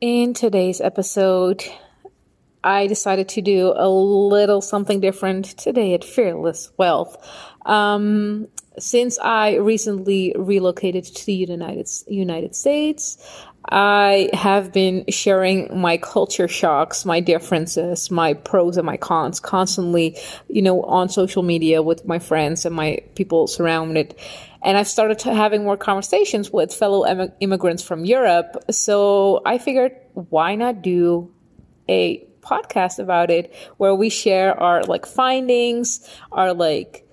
In today's episode, I decided to do a little something different today at Fearless Wealth. Um, since I recently relocated to the United United States, I have been sharing my culture shocks, my differences, my pros and my cons constantly, you know, on social media with my friends and my people surrounded. And I've started having more conversations with fellow em- immigrants from Europe. So I figured, why not do a podcast about it where we share our like findings, our like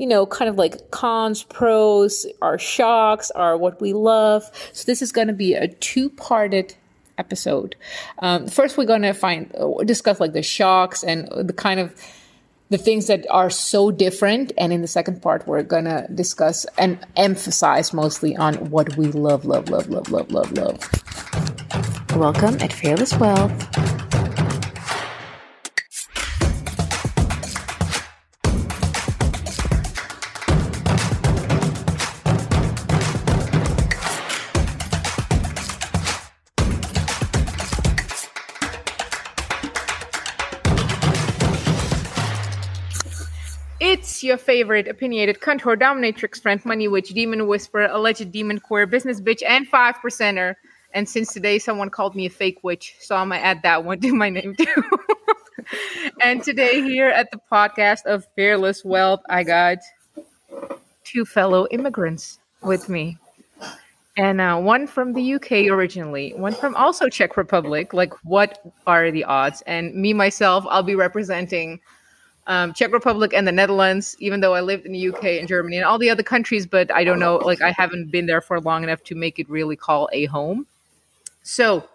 you know, kind of like cons, pros, our shocks, our what we love. So this is going to be a two-parted episode. Um, first, we're going to find uh, discuss like the shocks and the kind of the things that are so different. And in the second part, we're going to discuss and emphasize mostly on what we love, love, love, love, love, love, love. Welcome at Fearless Wealth. Your favorite opinionated contour dominatrix friend, money witch, demon whisperer, alleged demon queer, business bitch, and five percenter. And since today someone called me a fake witch, so I'm gonna add that one to my name too. and today here at the podcast of Fearless Wealth, I got two fellow immigrants with me. And uh, one from the UK originally, one from also Czech Republic. Like, what are the odds? And me myself, I'll be representing um, Czech Republic and the Netherlands, even though I lived in the UK and Germany and all the other countries, but I don't know, like I haven't been there for long enough to make it really call a home. So,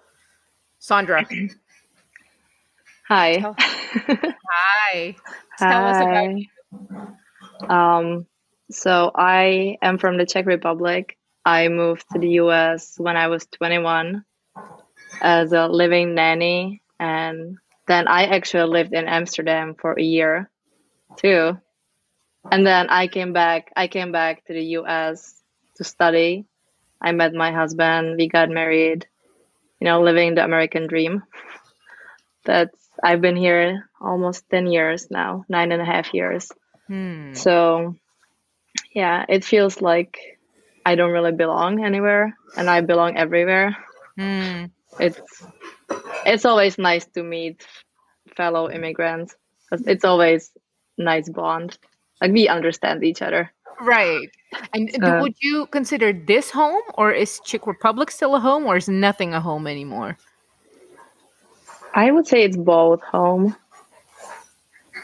Sandra. Hi. Tell, hi. Tell hi. us about you. Um, so I am from the Czech Republic. I moved to the US when I was 21 as a living nanny and then I actually lived in Amsterdam for a year too. And then I came back I came back to the US to study. I met my husband, we got married, you know, living the American dream. That's I've been here almost 10 years now, nine and a half years. Hmm. So, yeah, it feels like I don't really belong anywhere and I belong everywhere. Hmm. It's it's always nice to meet fellow immigrants. It's always nice bond. Like we understand each other. Right. And uh, would you consider this home, or is Czech Republic still a home, or is nothing a home anymore? I would say it's both home.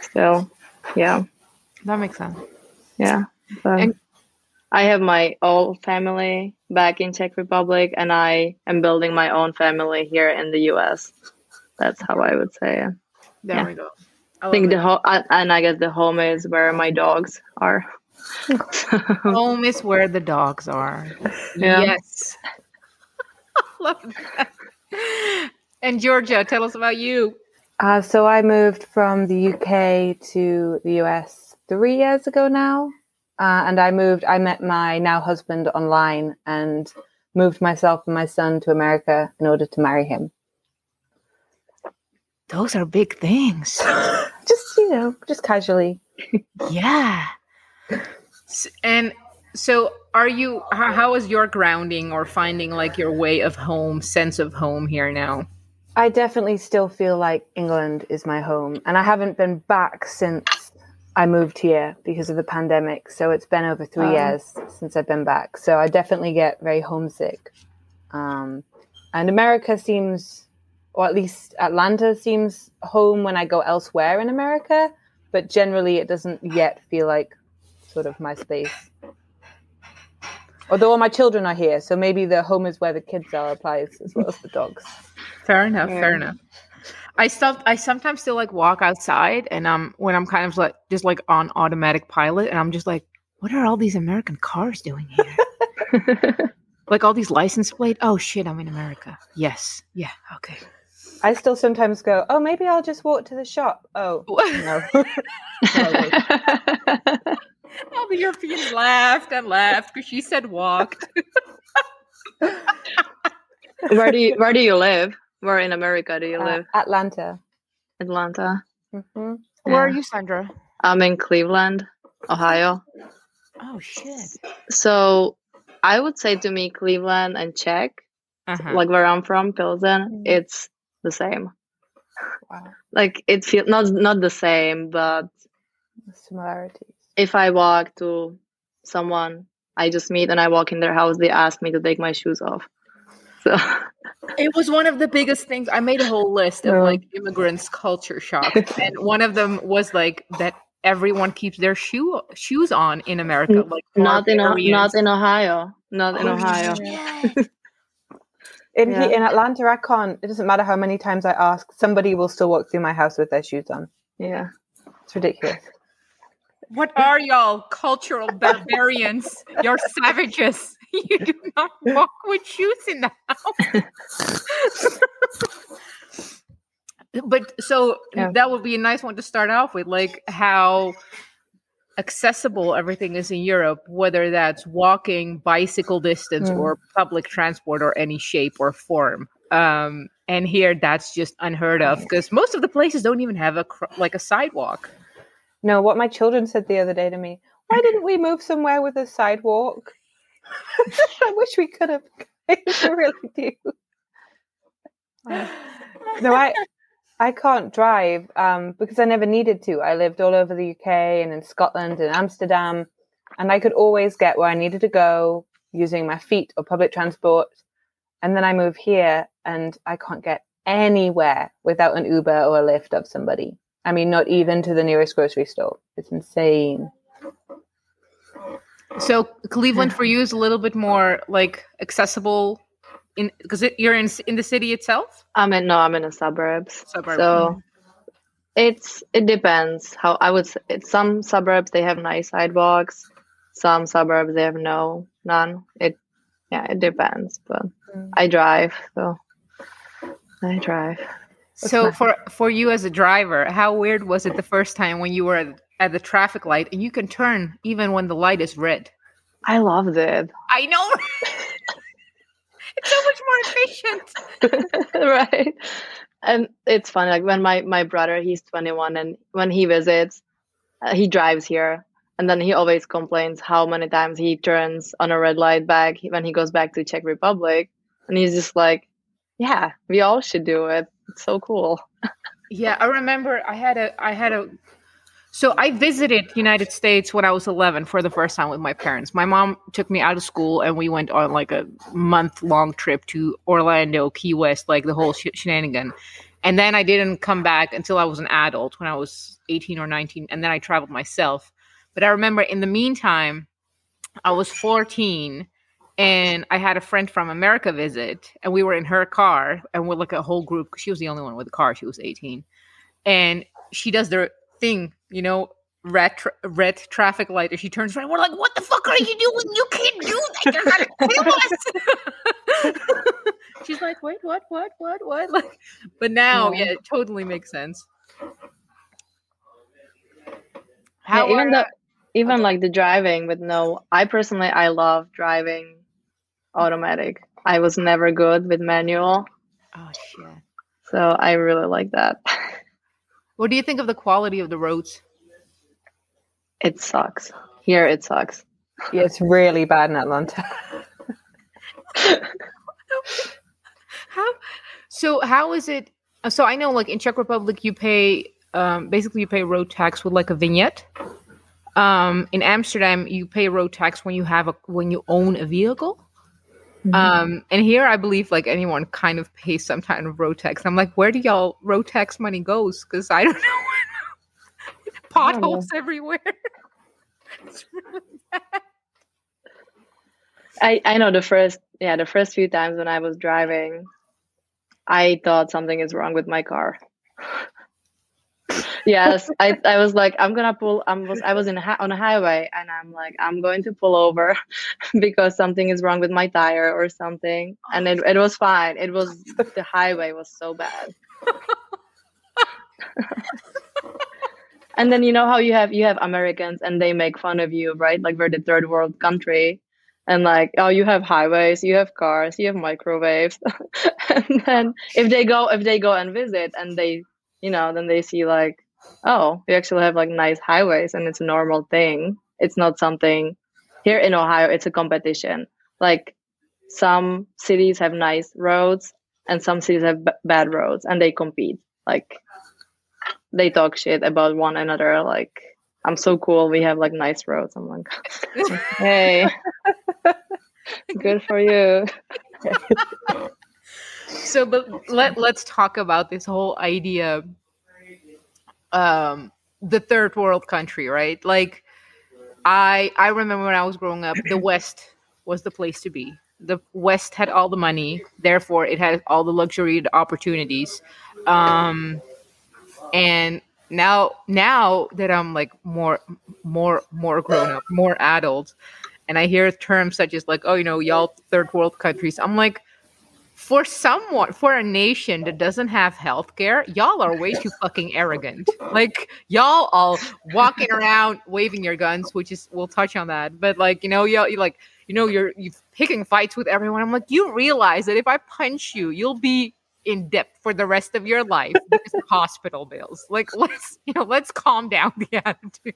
Still, yeah. That makes sense. Yeah. and I have my own family back in Czech Republic, and I am building my own family here in the U.S. That's how I would say it. There yeah. we go. I, I think the home, and I guess the home is where my dogs are. home is where the dogs are. Yeah. Yes. Love that. And Georgia, tell us about you. Uh, so I moved from the UK to the US three years ago now. Uh, and I moved, I met my now husband online and moved myself and my son to America in order to marry him. Those are big things. just, you know, just casually. yeah. And so are you how, how is your grounding or finding like your way of home, sense of home here now? I definitely still feel like England is my home and I haven't been back since I moved here because of the pandemic. So it's been over three um, years since I've been back. So I definitely get very homesick. Um, and America seems, or at least Atlanta seems home when I go elsewhere in America. But generally, it doesn't yet feel like sort of my space. Although all my children are here, so maybe the home is where the kids are applies as well as the dogs. Fair enough. Yeah. Fair enough. I still I sometimes still like walk outside and um when I'm kind of like just like on automatic pilot and I'm just like, what are all these American cars doing here? like all these license plate. Oh shit, I'm in America. Yes. Yeah. Okay. I still sometimes go, oh, maybe I'll just walk to the shop. Oh, no. all the Europeans laughed and laughed because she said walked. where do you Where do you live? Where in America do you Uh, live? Atlanta. Atlanta. hmm Where are you, Sandra? I'm in Cleveland, Ohio. Oh shit. So I would say to me, Cleveland and Czech, Uh-huh. like where I'm from, Pilsen, Mhm. it's the same. Wow. Like it feels not not the same, but Similarities. if I walk to someone I just meet and I walk in their house, they ask me to take my shoes off. So It was one of the biggest things. I made a whole list of like immigrants' culture shock, and one of them was like that everyone keeps their shoe shoes on in America. Like not in O- not in Ohio, not in Oh, Ohio. shit. In Yeah. he- in Atlanta, I can't. It doesn't matter how many times I ask. Somebody will still walk through my house with their shoes on. Yeah. It's ridiculous. What are y'all cultural barbarians? You're savages. You do not walk with shoes in the house. but so Yeah. that would be a nice one to start off with, like how accessible everything is in Europe, whether that's walking, bicycle distance, Mm. or public transport or any shape or form. Um, and here, that's just unheard of because most of the places don't even have a cr- like a sidewalk. No, what my children said the other day to me. Why didn't we move somewhere with a sidewalk? I wish we could have. I really do. No, I I can't drive um, because I never needed to. I lived all over the UK and in Scotland and Amsterdam, and I could always get where I needed to go using my feet or public transport. And then I move here, and I can't get anywhere without an Uber or a lift of somebody. I mean, not even to the nearest grocery store. It's insane. So Cleveland for you is a little bit more like accessible in because you're in in the city itself. I'm in no, I'm in the suburbs. Suburb. So it's it depends how I would say it's some suburbs they have nice sidewalks, some suburbs they have no none. It yeah, it depends. But Mm. I drive, so I drive. So for for you as a driver, how weird was it the first time when you were at, the traffic light and you can turn even when the light is red? I love it. I know. it's so much more efficient. right and it's funny like when my my brother he's 21 and when he visits uh, he drives here and then he always complains how many times he turns on a red light back when he goes back to czech republic and he's just like yeah we all should do it it's so cool Yeah, I remember I had a I had a so I visited United States when I was 11 for the first time with my parents. My mom took me out of school and we went on like a month long trip to Orlando, Key West, like the whole sh- shenanigan. And then I didn't come back until I was an adult when I was 18 or 19 and then I traveled myself. But I remember in the meantime I was 14 and I had a friend from America visit, and we were in her car, and we're like a whole group. She was the only one with a car. She was 18, and she does the thing, you know, red tra- red traffic light, and she turns around. We're like, "What the fuck are you doing? You can't do that. You're gonna kill us." She's like, "Wait, what? What? What? What?" Like, but now, Yeah. yeah, it totally makes sense. Yeah, How even are- the even like the driving with no i personally i love driving automatic i was never good with manual oh shit. so i really like that What do you think of the quality of the roads? it sucks here it sucks Yeah, it's really bad in Atlanta. How? So how is it? So I know, like in Czech Republic, you pay um, basically you pay road tax with like a vignette. Um, in Amsterdam, you pay road tax when you have a when you own a vehicle. Um, and here, I believe like anyone kind of pays some kind of road tax. I'm like, where do y'all road tax money goes? Because I don't know. Potholes everywhere. It's really bad. I, I know the first yeah the first few times when I was driving, I thought something is wrong with my car. yes, I, I was like I'm gonna pull. I was I was in a, on a highway and I'm like I'm going to pull over because something is wrong with my tire or something. And it it was fine. It was the highway was so bad. and then you know how you have you have Americans and they make fun of you, right? Like we're the third world country. and like oh you have highways you have cars you have microwaves and then if they go if they go and visit and they you know then they see like oh we actually have like nice highways and it's a normal thing. It's not something here in ohio it's a competition. Like some cities have nice roads and some cities have b- bad roads and they compete. Like they talk shit about one another like i'm so cool we have like nice roads. I'm like hey good for you. So but let let's talk about this whole idea um the third world country right? Like i i remember when i was growing up the west was the place to be. The west had all the money therefore it had all the luxury opportunities. Um and now now that i'm like more more more grown up more adult and i hear terms such as like oh you know y'all third world countries i'm like for someone for a nation that doesn't have health care y'all are way too fucking arrogant. Like y'all all walking around waving your guns which is we'll touch on that. But like you know y'all you like you know you're you picking fights with everyone. I'm like you realize that if i punch you you'll be in debt for the rest of your life because of hospital bills. Like let's you know let's calm down the attitude.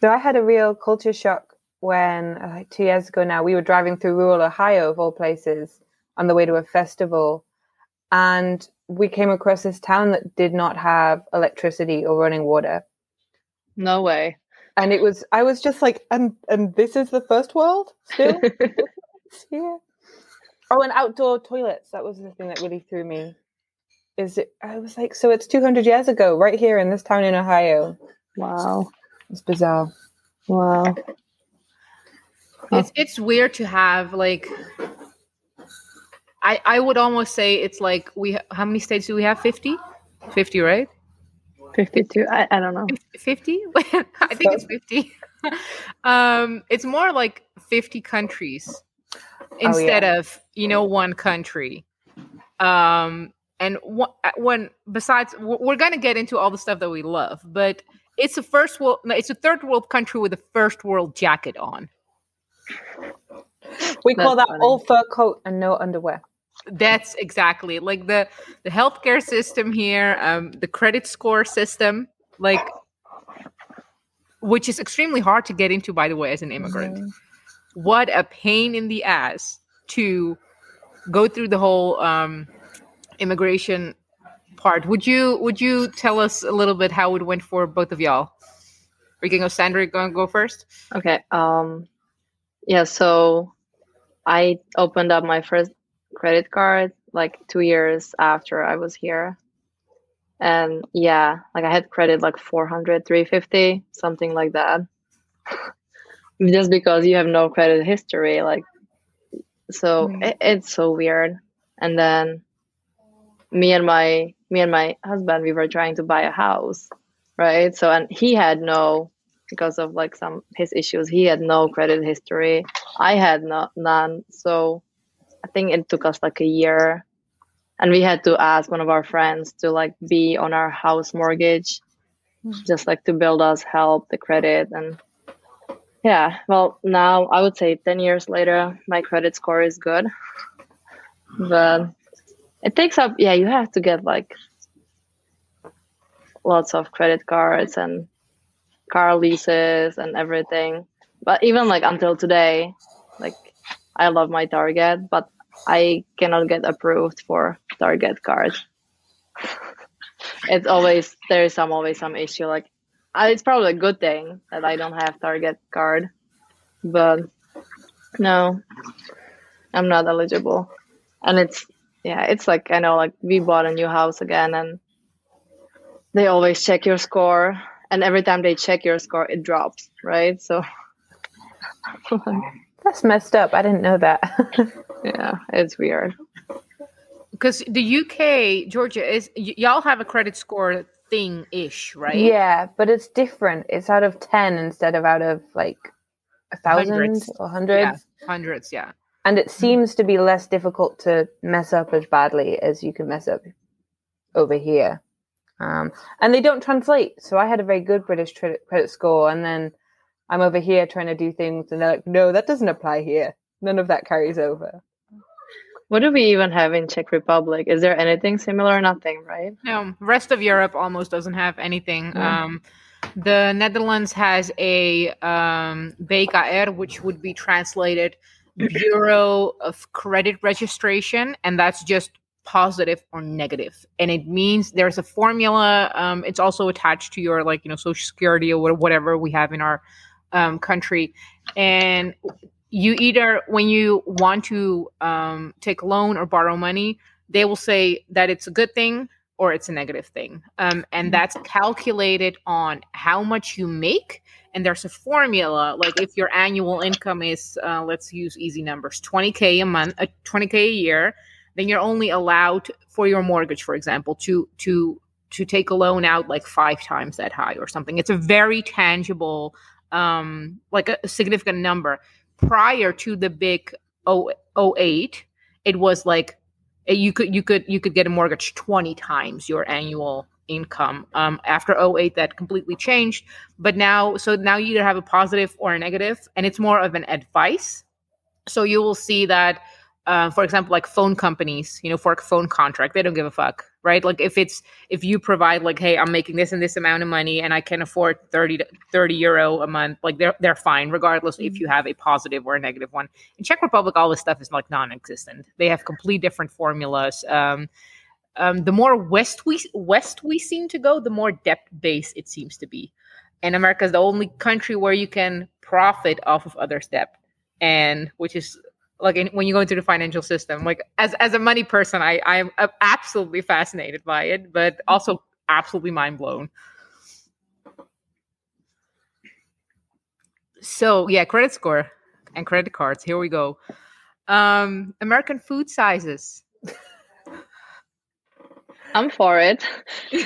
So I had a real culture shock when, uh, two years ago now, we were driving through rural Ohio, of all places, on the way to a festival. And we came across this town that did not have electricity or running water. no way And it was, I was just like, and, and this is the first world still? yeah. Oh, and outdoor toilets. That was the thing that really threw me. Is it, I was like, so it's 200 years ago, right here in this town in Ohio. wow It's bizarre. wow it's it's weird to have like I I would almost say it's like we how many states do we have? 50 50 right? 52 I, I don't know. 50 I think it's 50 um it's more like 50 countries instead of you know one country. Um and wh- when besides we're we're gonna get into all the stuff that we love but it's a first world no, it's a third world country with a first world jacket on. We call that funny. all fur coat and no underwear. That's exactly like the the healthcare system here, um, the credit score system, like which is extremely hard to get into, by the way, as an immigrant. What a pain in the ass to go through the whole um, immigration part. Would you would you tell us a little bit how it went for both of y'all? Are you gonna go, Sandra? Gonna go first? Okay. Um yeah, so I opened up my first credit card like 2 years after I was here. And yeah, like I had credit like 400, 350, something like that. Just because you have no credit history like so mm-hmm. it, it's so weird. And then me and my me and my husband we were trying to buy a house, right? So and he had no because of like some his issues. He had no credit history. I had no, none. So I think it took us like a year, and we had to ask one of our friends to like be on our house mortgage, hmm. just like to build us help the credit and. Yeah, well, now I would say 10 years later, my credit score is good. But it takes up, yeah, you have to get like lots of credit cards and car leases and everything. But even like until today, like I love my Target, but I cannot get approved for Target card. it's always there's some always some issue. Like uh, it's probably a good thing that I don't have Target card, but no, I'm not eligible. And it's yeah, it's like I know like we bought a new house again and they always check your score and every time they check your score it drops, right? So That's messed up. I didn't know that. yeah, it's weird. Because the UK, Georgia is y- y'all have a credit score thing ish, right? yeah, but it's different. It's out of 10 instead of out of like a thousand Hundreds. or hundreds. Yeah, hundreds. Yeah. And it seems to be less difficult to mess up as badly as you can mess up over here. Um, and they don't translate. So I had a very good British credit score, and then I'm over here trying to do things, and they're like, "No, that doesn't apply here." none of that carries over. What do we even have in Czech Republic? Is there anything similar? Or nothing, right? No, rest of Europe almost doesn't have anything. Yeah. Um, the Netherlands has a um, BKR, which would be translated Bureau of Credit Registration, and that's just positive or negative. And it means there's a formula. Um, it's also attached to your like you know Social Security or whatever we have in our um, country, and you either when you want to um, take a loan or borrow money, they will say that it's a good thing or it's a negative thing. Um, and that's calculated on how much you make. And there's a formula, like if your annual income is, uh, let's use easy numbers, 20K a month, uh, 20K a year, then you're only allowed for your mortgage, for example, to, to, to take a loan out like five times that high or something. It's a very tangible, um, like a, significant number. Prior to the big 0- 08, it was like uh, you could you could you could get a mortgage 20 times your annual income. Um, after 08 that completely changed but now so now you either have a positive or a negative and it's more of an advice. So you will see that uh, for example like phone companies you know for a phone contract they don't give a fuck right? Like if it's if you provide like hey i'm making this and this amount of money and i can afford 30 to 30 euro a month like they're they're fine regardless if you have a positive or a negative one. In czech republic all this stuff is like non-existent. They have complete different formulas. Um, um, the more west we west we seem to go the more debt based it seems to be. And america is the only country where you can profit off of others debt and which is like in, when you go into the financial system like as as a money person i i'm absolutely fascinated by it but also absolutely mind blown so yeah credit score and credit cards here we go um american food sizes I'm for it.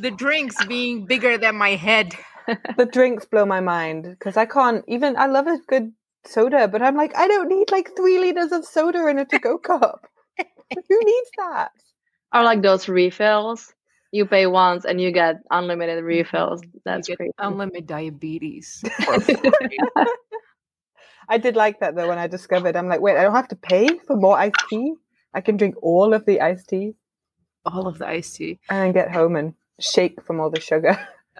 the drinks being bigger than my head the drinks blow my mind because I can't even. I love a good soda, but I'm like, I don't need like three liters of soda in a to-go cup. Who needs that? Or like those refills. You pay once and you get unlimited mm-hmm. refills. That's you get crazy. unlimited diabetes I did like that though when I discovered. I'm like, wait, I don't have to pay for more iced tea. I can drink all of the iced tea all of the iced tea and then get home and shake from all the sugar.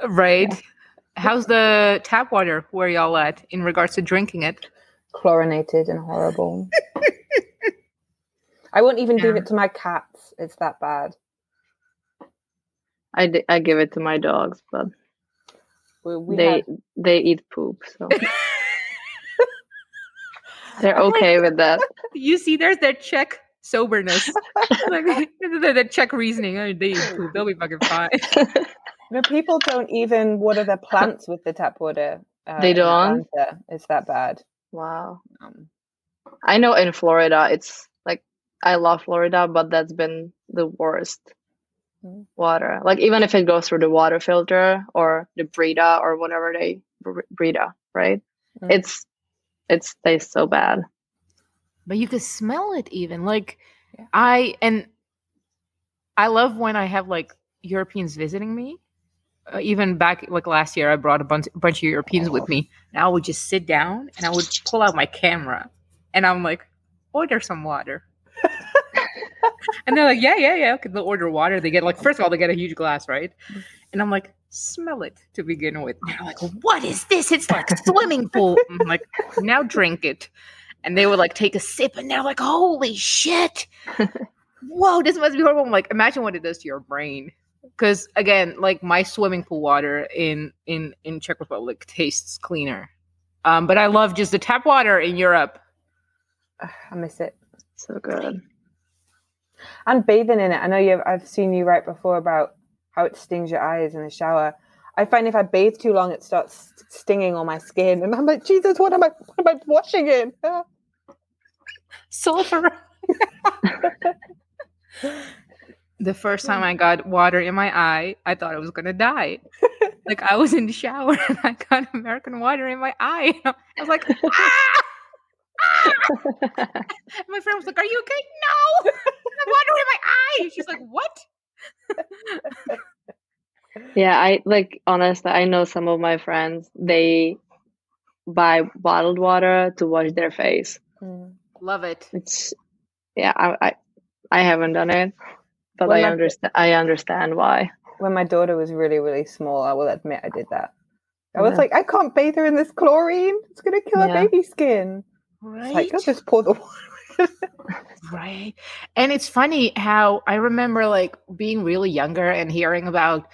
right how's the tap water where y'all at in regards to drinking it Chlorinated and horrible. I won't even give it to my cats. It's that bad. I, d- I give it to my dogs, but We, we they had- they eat poop, so they're okay with that. you see there's that Czech soberness like the, the czech reasoning oh, they eat poop they'll be fucking fine No, people don't even water their plants with the tap water. Uh, They don't? Atlanta. It's that bad. Wow. Um, I know in Florida, it's like I love Florida, but that's been the worst Mm. water. Like even if it goes through the water filter or the Brita or whatever they Br- Brita, right? Mm. It's it's tastes so bad. but you can smell it even like Yeah. i and i love when i have like europeans visiting me uh, even back like last year i brought a bunch, bunch of europeans with me. And i would just sit down and i would pull out my camera and i'm like order some water. And they're like yeah yeah yeah okay they'll order water. They get like first of all they get a huge glass right? And i'm like smell it to begin with. And they're like what is this? It's like a swimming pool. I'm like now drink it. And they would like take a sip and they're like holy shit. Whoa this must be horrible. I'm like imagine what it does to your brain because again like my swimming pool water in in in czech republic tastes cleaner um but i love just the tap water in europe I miss it. So good. And bathing in it. I know you. I've seen you write before about how it stings your eyes in the shower. I find if I bathe too long, it starts stinging on my skin, and I'm like, Jesus, what am I? What am I washing in? Sulfur the first time i got water in my eye i thought i was gonna die like i was in the shower and i got american water in my eye i was like ah! Ah! my friend was like are you okay no I water in my eye she's like what Yeah, I like honestly, I know some of my friends, they buy bottled water to wash their face. Mm. Love it. It's yeah, I I, I haven't done it, but Well, I understand. I understand why. When my daughter was really, really small, I will admit I did that. I was Yeah. like, I can't bathe her in this chlorine. It's gonna kill Yeah. her baby skin. It's Right. like, I'll just pour the water. Right. And it's funny how I remember like being really younger and hearing about,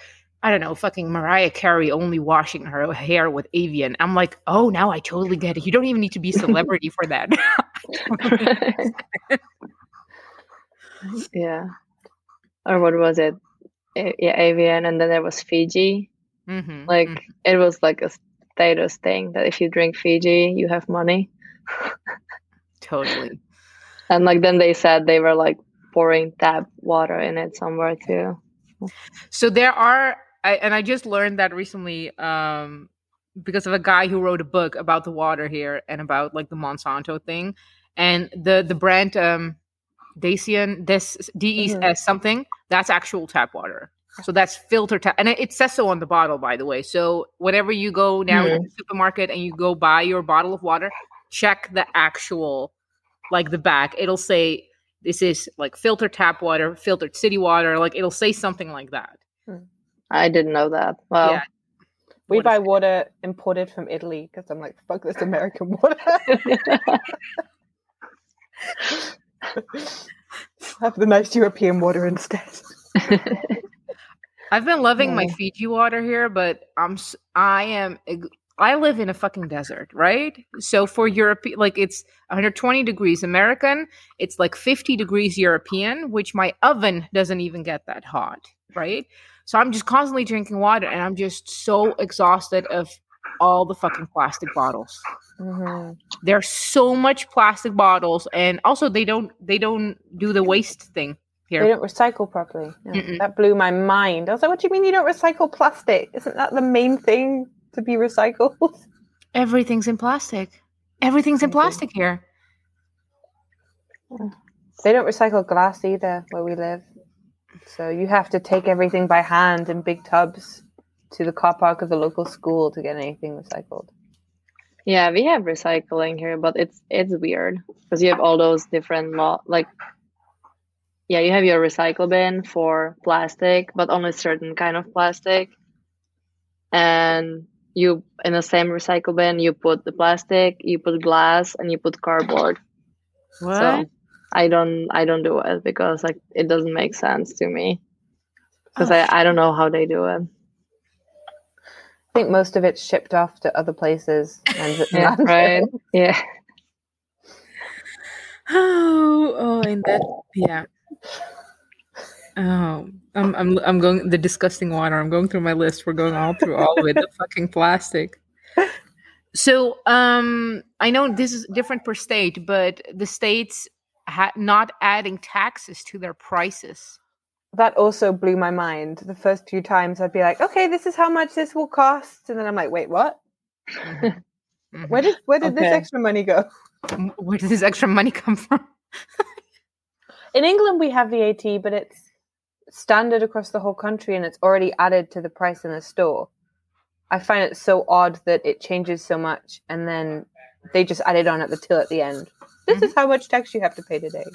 I don't know, fucking Mariah Carey only washing her hair with Evian. I'm like, oh, now I totally get it. You don't even need to be celebrity for that. yeah. Or what was it? A- yeah, Evian, and then there was Fiji. Mhm, Like mhm. it was like a status thing that if you drink Fiji, you have money. totally. And like then they said they were like pouring tap water in it somewhere too. So there are, I, and I just learned that recently um, because of a guy who wrote a book about the water here and about like the Monsanto thing, and the the brand um, Dacian Des D E S something that's actual tap water. So that's filter tap, and it, it says so on the bottle, by the way. So whenever you go now to the supermarket and you go buy your bottle of water, check the actual, like the back. It'll say this is like filtered tap water, filtered city water. Like it'll say something like that. Hmm. I didn't know that. Well, Yeah. We buy water imported from Italy because I'm like, fuck this American water. Have the nice European water instead. I've been loving my Fiji water here, but I'm I am I live in a fucking desert, right? So for Europe, like it's 120 degrees American, it's like 50 degrees European, which my oven doesn't even get that hot, right? So I'm just constantly drinking water, and I'm just so exhausted of all the fucking plastic bottles. hmm There's so much plastic bottles, and also they don't they don't do the waste thing here. They don't recycle properly. Yeah, That blew my mind. I was like, what do you mean you don't recycle plastic? Isn't that the main thing to be recycled? Everything's in plastic. Everything's in plastic here. They don't recycle glass either where we live. So you have to take everything by hand in big tubs to the car park of the local school to get anything recycled. Yeah, we have recycling here, but it's it's weird because you have all those different law like yeah, you have your recycle bin for plastic, but only certain kind of plastic. And you in the same recycle bin, you put the plastic, you put glass, and you put cardboard. So I don't I don't do it because like it doesn't make sense to me because I oh. I don't know how they do it. I think most of it's shipped off to other places. And Yeah, right. Yeah. Oh, oh, and that yeah. Oh, I'm I'm I'm going the disgusting water. I'm going through my list. We're going all through all of it. The fucking plastic. So, um, I know this is different per state, but the states ha- not adding taxes to their prices. That also blew my mind. The first few times I'd be like, okay, this is how much this will cost. And then I'm like, wait, what? Mhm. Mhm. Where did where did this extra money go? Where did this extra money come from? In England, we have VAT, but it's standard across the whole country and it's already added to the price in the store. I find it so odd that it changes so much and then they just add it on at the till at the end. This is how much tax you have to pay today.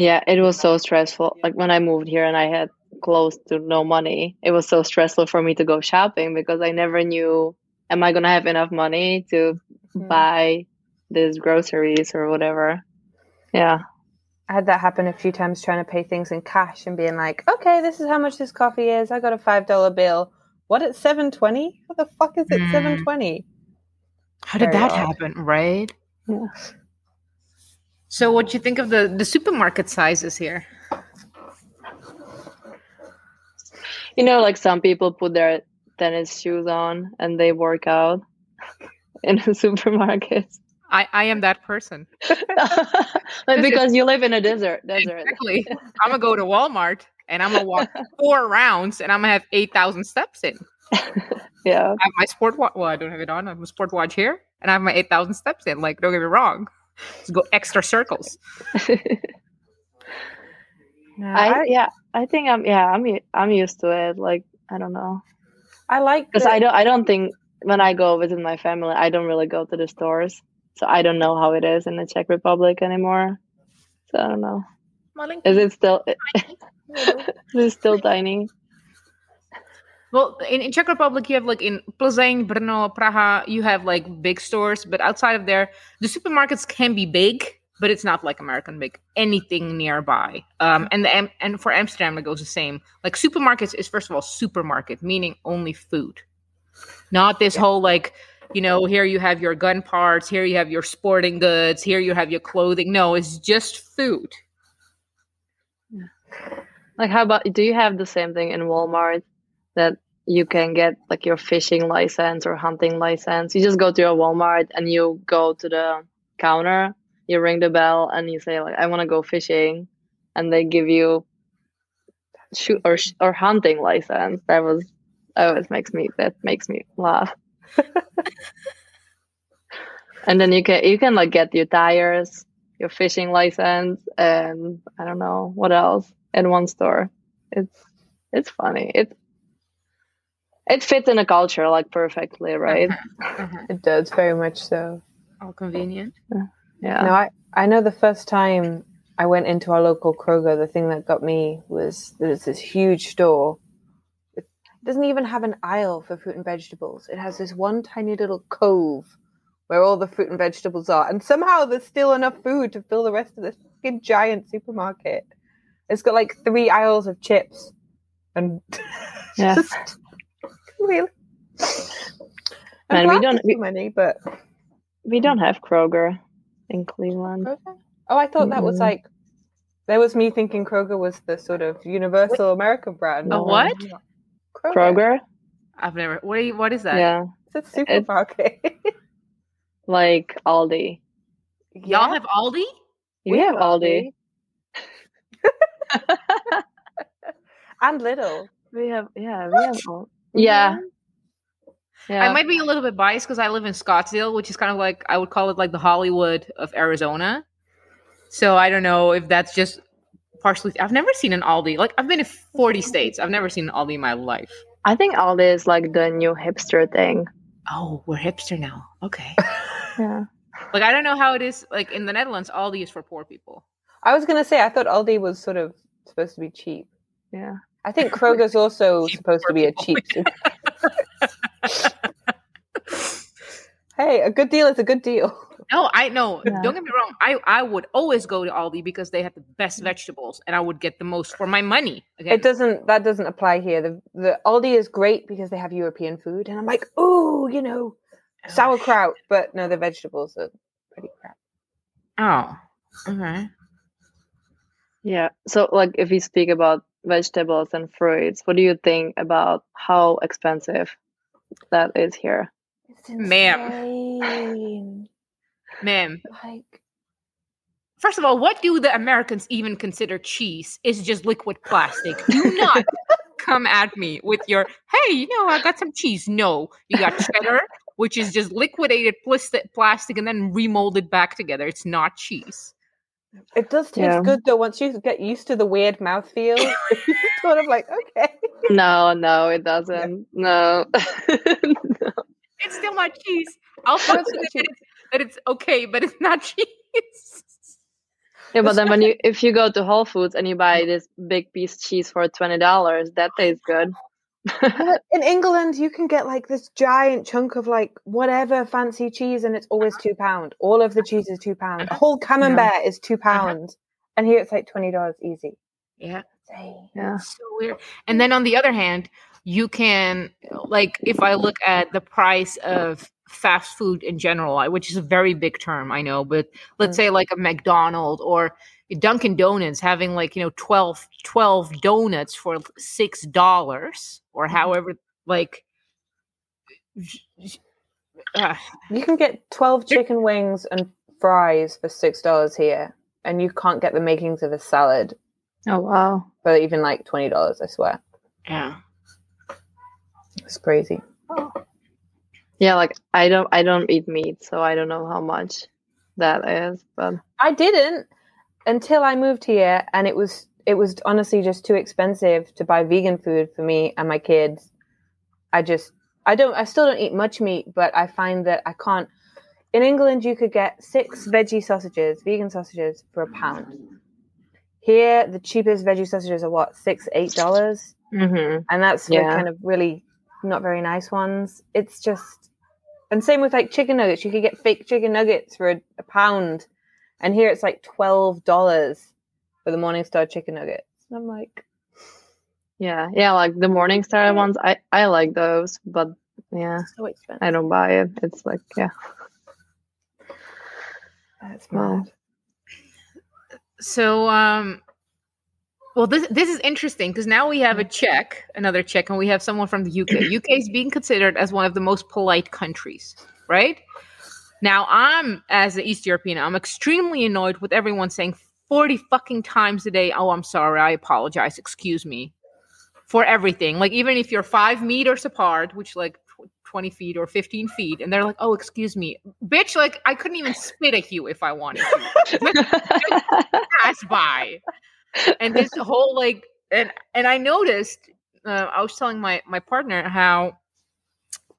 Yeah, it was so stressful. Like when I moved here and I had close to no money, it was so stressful for me to go shopping because I never knew am I gonna have enough money to Mhm. buy these groceries or whatever. Yeah. I had that happen a few times trying to pay things in cash and being like, okay, this is how much this coffee is. I got a $5 bill. What at 720? What the fuck is it Mm. 720? How did Very that odd. happen? Right. Yeah. So, what do you think of the the supermarket sizes here? You know, like some people put their tennis shoes on and they work out in a supermarket. I I am that person. like because you live in a desert desert. Exactly. I'm gonna go to Walmart and I'm gonna walk four rounds and I'm gonna have eight thousand steps in. Yeah. I have my sport watch. Well, I don't have it on. I have a sport watch here, and I have my eight thousand steps in. Like, don't get me wrong. Let's go extra circles. No, I I, yeah, I think I'm yeah, I'm u- I'm used to it. Like I don't know. I like because I don't I don't think when I go visit my family, I don't really go to the stores, so I don't know how it is in the Czech Republic anymore. So I don't know. Malinky. Is it still? is it still tiny? Well, in, in Czech Republic, you have like in Plzeň, Brno, Praha, you have like big stores, but outside of there, the supermarkets can be big, but it's not like American big. Anything nearby, um, and the and for Amsterdam it goes the same. Like supermarkets is first of all supermarket, meaning only food, not this whole like you know here you have your gun parts, here you have your sporting goods, here you have your clothing. No, it's just food. Like, how about? Do you have the same thing in Walmart that you can get like your fishing license or hunting license? You just go to your Walmart and you go to the counter, you ring the bell, and you say like, "I want to go fishing," and they give you shoot or sh- or hunting license. That was oh, it makes me that makes me laugh. and then you can you can like get your tires, your fishing license, and I don't know what else in one store. It's it's funny. It it fits in a culture like perfectly, right? Uh-huh. Uh-huh. It does very much so. All convenient. Yeah. No, I, I know the first time I went into our local Kroger, the thing that got me was there's this huge store. It doesn't even have an aisle for fruit and vegetables. It has this one tiny little cove where all the fruit and vegetables are. And somehow there's still enough food to fill the rest of this fucking giant supermarket. It's got like three aisles of chips. And Yeah. just really. I'm Man, we don't- there's we- many, but We don't have Kroger in Cleveland. Kroger? Oh, I thought that was like. That was me thinking Kroger was the sort of universal American brand. A what? Kroger. Kroger? I've never. What? Are you, what is that? Yeah. It's a supermarket. Like Aldi. Y'all have Aldi? We, have Aldi. and Lidl. We have yeah, we have Aldi. Yeah. Yeah. I might be a little bit biased because I live in Scottsdale, which is kind of like I would call it like the Hollywood of Arizona. So I don't know if that's just partially. I've never seen an Aldi. Like I've been in forty states. I've never seen an Aldi in my life. I think Aldi is like the new hipster thing. Oh, we're hipster now. Okay. Yeah. like I don't know how it is. Like in the Netherlands, Aldi is for poor people. I was going to say, I thought Aldi was sort of supposed to be cheap. Yeah. I think Kroger's also supposed to be a people. cheap. hey, a good deal is a good deal. No, I know. Yeah. Don't get me wrong. I I would always go to Aldi because they have the best vegetables, and I would get the most for my money. Again, It doesn't. That doesn't apply here. The the Aldi is great because they have European food, and I'm like, oh, you know, sauerkraut. But no, the vegetables are pretty crap. Oh, okay. Yeah. So like if we speak about vegetables and fruits, what do you think about how expensive that is here? Ma'am. Ma'am, Like, first of all, what do the Americans even consider cheese? It's just liquid plastic. Do not come at me with your, hey, you know, I got some cheese. No, you got cheddar, which is just liquidated plastic, plastic and then remolded back together. It's not cheese. It does taste Yeah. good though. Once you get used to the weird mouthfeel, you're sort of like, okay. No, no, it doesn't. No. No. It's still not cheese. I'll tell it's you not that it's, that it's okay, but it's not cheese. Yeah, but then when you if you go to Whole Foods and you buy this big piece cheese for twenty dollars, that tastes good. But in England, you can get like this giant chunk of like whatever fancy cheese, and it's always uh-huh. two pound. All of the cheese is two pound. A uh-huh. whole camembert is two uh-huh. pounds, and here it's like twenty dollars easy. Yeah. Insane. Yeah. so weird. And mm. then on the other hand, you can like if I look at the price of fast food in general, which is a very big term, I know, but let's Mm. say like a McDonald's or Dunkin' Donuts having like, you know, 12, 12 donuts for six dollars or Mhm. however like uh, You can get twelve chicken wings and fries for six dollars here, and you can't get the makings of a salad Oh wow. for even like twenty dollars. I swear, yeah. it's crazy. Yeah, like I don't I don't eat meat, so I don't know how much that is. But I didn't until I moved here, and it was it was honestly just too expensive to buy vegan food for me and my kids. I just I don't. I still don't eat much meat, but I find that I can't. In England, you could get six veggie sausages, vegan sausages, for a pound. Here, the cheapest veggie sausages are what six, eight dollars, Mm-hmm. and that's Yeah. kind of really not very nice ones. It's just, and same with like chicken nuggets. You could get fake chicken nuggets for a, a pound, and here it's like twelve dollars for the Morningstar chicken nuggets. And I'm like, Yeah, yeah, like the Morningstar ones, I I like those, but yeah, so expensive. I don't buy it. It's like yeah, That's Wow. mad. So, um, well, this this is interesting because now we have a Czech, another Czech, and we have someone from the UK. UK is being considered as one of the most polite countries, right? Now, I'm as an East European, I'm extremely annoyed with everyone saying forty fucking times a day, "Oh, I'm sorry, I apologize, excuse me," for everything. Like even if you're five meters apart, which like. 20 feet or 15 feet and they're like oh excuse me bitch like i couldn't even spit at you if i wanted to pass by and this whole like and and i noticed uh, i was telling my my partner how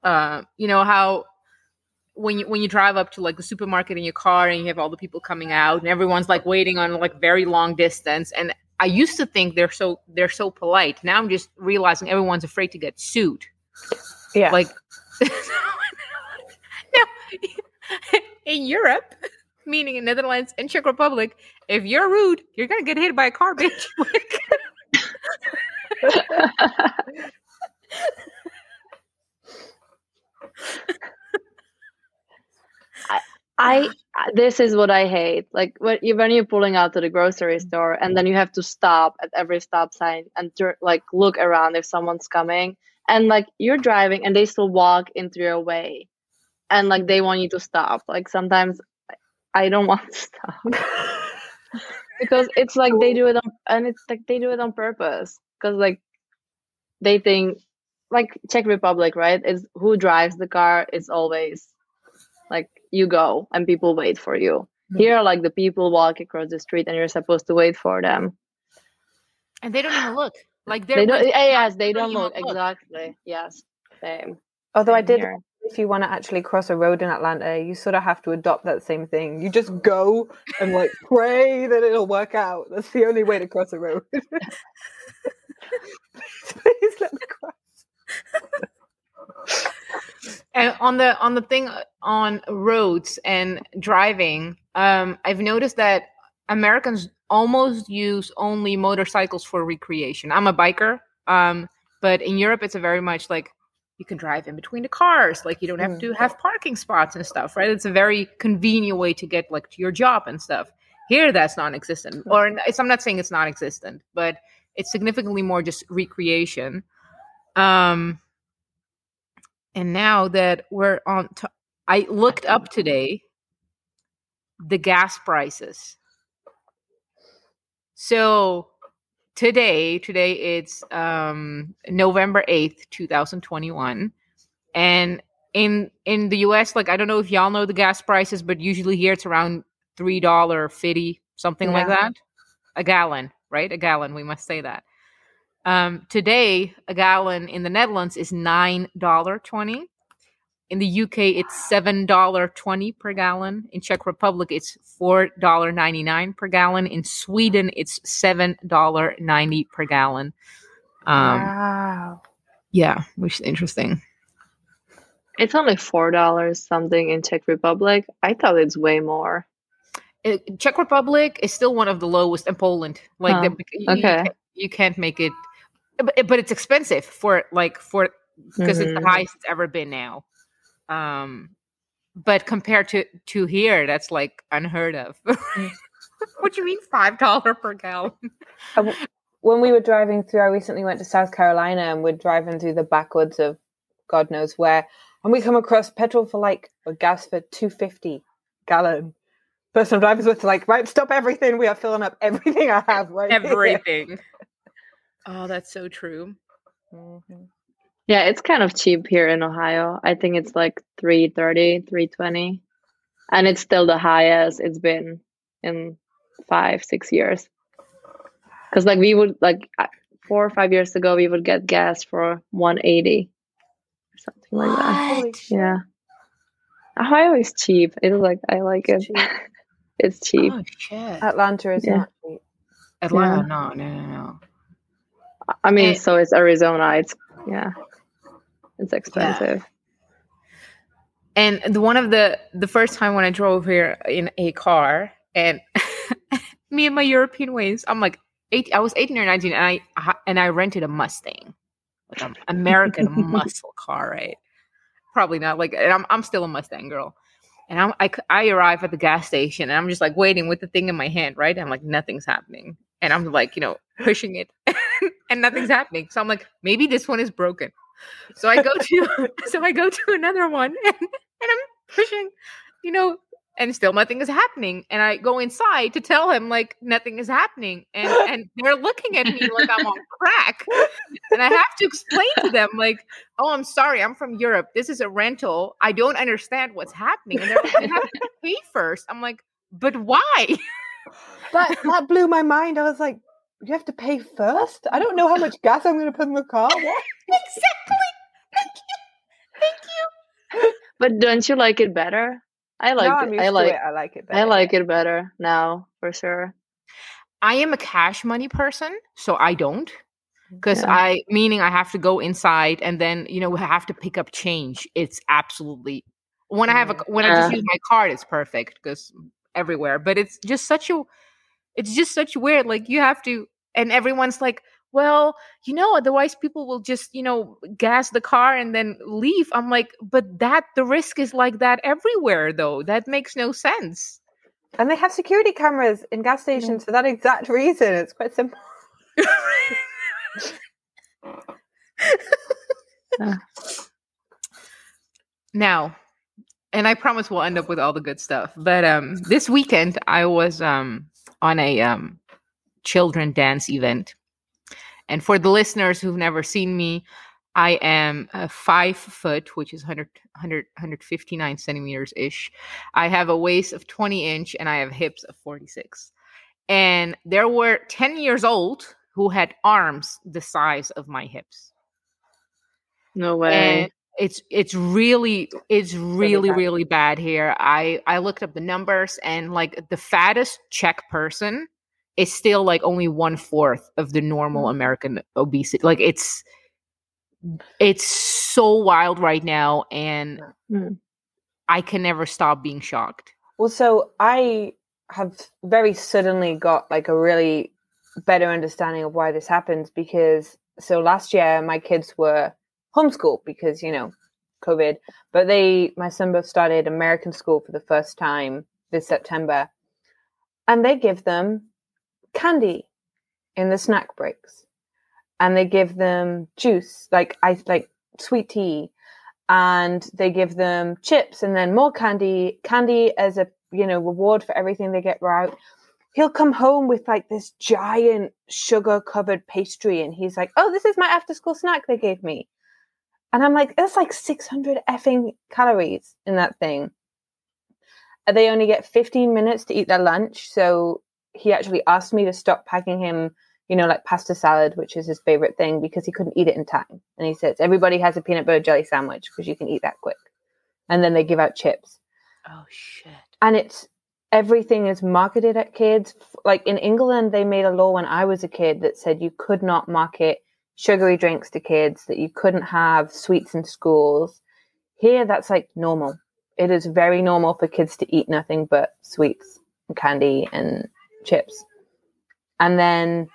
uh you know how when you when you drive up to like the supermarket in your car and you have all the people coming out and everyone's like waiting on like very long distance and i used to think they're so they're so polite now i'm just realizing everyone's afraid to get sued Yeah. like now, in Europe, meaning in Netherlands and Czech Republic, if you're rude, you're gonna get hit by a car, bitch. I this is what I hate. Like when you when you're pulling out to the grocery mm. store and then you have to stop at every stop sign and tur- like look around if someone's coming and like you're driving and they still walk into your way and like they want you to stop. Like sometimes I don't want to stop because it's like they do it on and it's like they do it on purpose because like they think like Czech Republic, right? Is who drives the car is always like you go and people wait for you. Here, like the people walk across the street and you're supposed to wait for them. and they don't even look. Like they're They don't. like, eh, Yes, they don't don't look look. exactly. Yes, same. Although I did, here. if you want to actually cross a road in Atlanta, you sort of have to adopt that same thing. You just go and like pray that it'll work out. That's the only way to cross a road. Please let me cross. and on the on the thing uh, on roads and driving um i've noticed that americans almost use only motorcycles for recreation. I'm a biker um but in europe it's a very much like you can drive in between the cars like you don't have Mm. to have parking spots and stuff right? It's a very convenient way to get like to your job and stuff. Here that's non-existent or it's i'm not saying it's non-existent but it's significantly more just recreation. Um and now that we're on to- i looked up today the gas prices. So today today it's um november 8th 2021 and in in the us like i don't know if y'all know the gas prices but usually here it's around three dollar 50 something like that a gallon right? A gallon we must say that um today a gallon in the netherlands is nine dollar 20 in the uk it's seven dollar 20 per gallon in czech republic it's four dollar 99 per gallon in sweden it's seven dollar 90 per gallon um wow. yeah which is interesting It's only four dollars something in Czech Republic. I thought it's way more. Uh, Czech Republic is still one of the lowest, and Poland. Like, Huh, the, you- you, okay. you can't make it, but, but it's expensive for like for because it's the Mhm. highest it's ever been now. Um, but compared to to here, that's like unheard of. what do you mean five dollar per gallon? When we were driving through, I recently went to South Carolina and we're driving through the backwoods of God knows where, and we come across petrol for like or gas for two fifty gallon. Person I'm driving with like, right, stop everything. We are filling up everything I have right here." Everything. Oh, that's so true. Mhm. Yeah, it's kind of cheap here in Ohio. I think it's like 330, 320. And it's still the highest it's been in five, six years. Because like we would like four or five years ago, we would get gas for 180 or something. something like that. Holy shit. Yeah. Ohio is cheap. It's like I like it. cheap. it's cheap. Oh shit. Atlanta is Yeah. not cheap. Atlanta, no, no, no, no. I mean, And- so is Arizona. It's yeah, it's expensive. And the, one of the the first time when I drove here in a car, and me and my European ways, I'm like eight. I was 18 or 19, and I and I rented a Mustang, like an American muscle car, right? Probably not. Like, and I'm I'm still a Mustang girl. And I'm, I, I arrive at the gas station and I'm just like waiting with the thing in my hand, right? I'm like, nothing's happening. And I'm like, you know, pushing it and nothing's happening. So I'm like, maybe this one is broken. So I go to so I go to another one and, and I'm pushing, you know, and still nothing is happening. And I go inside to tell him like nothing is happening. And and they're looking at me like I'm on crack. And I have to explain to them like, oh, I'm sorry, I'm from Europe. This is a rental. I don't understand what's happening. And they're like, you have to pay first. I'm like, but why? That that blew my mind. I was like, you have to pay first? I don't know how much gas I'm going to put in the car. What? exactly. Thank you. Thank you. But don't you like it better? I like now I'm it. used I to like it. I like it better. I like it better now for sure. I am a cash money person, so I don't. Because Yeah. I meaning I have to go inside and then you know I have to pick up change. It's absolutely when I have a mm. when I just Yeah. use my card, it's perfect because everywhere. But it's just such a it's just such weird. Like you have to and everyone's like, well, you know, otherwise people will just, you know, gas the car and then leave. I'm like, but that the risk is like that everywhere though. That makes no sense. And they have security cameras in gas stations for that exact reason. It's quite simple. now and i promise we'll end up with all the good stuff but um this weekend i was um on a um children dance event. And for the listeners who've never seen me i am uh, five foot which is 100, 100 159 centimeters ish. I have a waist of 20 inch and i have hips of 46 and there were 10 years old who had arms the size of my hips. No way. and it's it's really it's really really bad here. I i looked up the numbers and like the fattest czech person is still like only one fourth of the normal american obesity like it's it's so wild right now and Mm. i can never stop being shocked. Well, so I have very suddenly got like a really better understanding of why this happens because so last year my kids were homeschooled because you know COVID, but they my son both started American school for the first time this September, and they give them candy in the snack breaks, and they give them juice like ice like sweet tea and they give them chips and then more candy candy as a you know reward for everything they get right. He'll come home with like this giant sugar covered pastry and he's like oh this is my after school snack they gave me and i'm like that's like 600 effing calories in that thing. They only get 15 minutes to eat their lunch so he actually asked me to stop packing him you know like pasta salad which is his favorite thing because he couldn't eat it in time. And he says everybody has a peanut butter jelly sandwich because you can eat that quick. And then they give out chips. Oh shit. And it's everything is marketed at kids. Like in england they made a law when i was a kid that said you could not market sugary drinks to kids that you couldn't have sweets in schools here that's like normal it is very normal for kids to eat nothing but sweets and candy and chips and then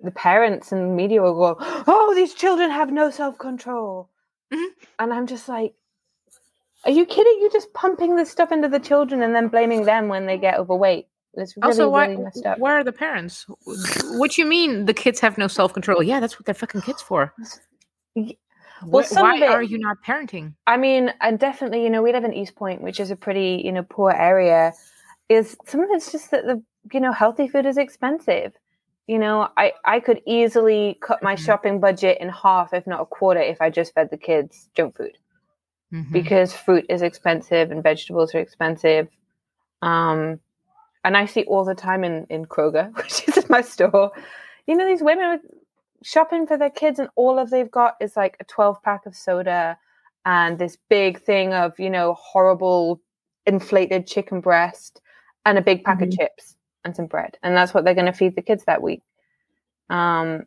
the parents and media will go oh these children have no self-control Mhm. and i'm just like are you kidding? You're just pumping this stuff into the children and then blaming them when they get overweight. It's really, also why really messed up. where are the parents what you mean the kids have no self-control yeah that's what they're fucking kids for Well, Wh- why it- are you not parenting I mean, and definitely, you know, we live in East Point, which is a pretty, you know, poor area. Is some of it's just that the, you know, healthy food is expensive. You know, I I could easily cut my Mhm. shopping budget in half, if not a quarter, if I just fed the kids junk food. Mhm. because fruit is expensive and vegetables are expensive. Um, and I see all the time in, in Kroger, which is my store, you know, these women shopping for their kids and all of they've got is like a 12 pack of soda and this big thing of you know horrible inflated chicken breast and a big pack Mhm. of chips and some bread. And that's what they're going to feed the kids that week. Um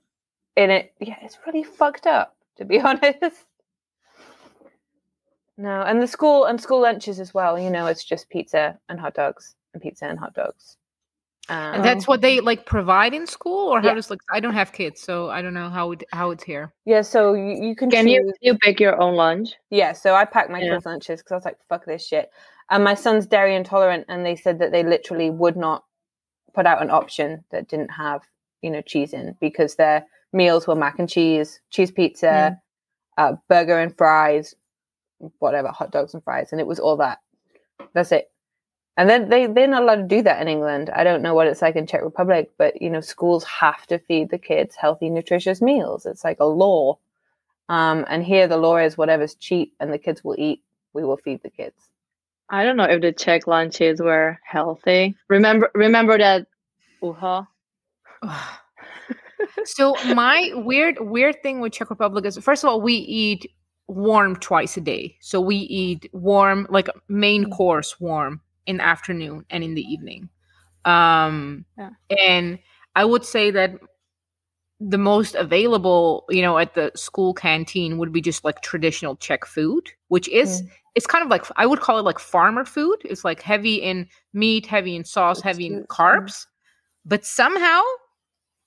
and it yeah it's really fucked up to be honest. No and the school and school lunches as well you know it's just pizza and hot dogs and pizza and hot dogs um, And that's what they like provide in school, or how Yeah. does like I don't have kids, so I don't know how it, how it's here. yeah so you, you can Can you choose- you pick your own lunch? Yeah, so I packed my Yeah. kids' lunches because I was like, fuck this shit. And my son's dairy intolerant, and they said that they literally would not put out an option that didn't have, you know, cheese in because their meals were mac and cheese, cheese pizza, uh, burger and fries, whatever, hot dogs and fries. And it was all that. That's it. And then they, they're not allowed to do that in England. I don't know what it's like in Czech Republic, but, you know, schools have to feed the kids healthy, nutritious meals. It's like a law. Um, and here the law is whatever's cheap and the kids will eat, we will feed the kids. I don't know if the Czech lunches were healthy. Remember remember that uha? so my weird weird thing with Czech Republic is first of all we eat warm twice a day. So we eat warm like main course warm in the afternoon and in the evening. Um Yeah. and I would say that the most available, you know, at the school canteen would be just like traditional Czech food, which is it's kind of like I would call it like farmer food. It's like heavy in meat, heavy in sauce, heavy in carbs. But somehow,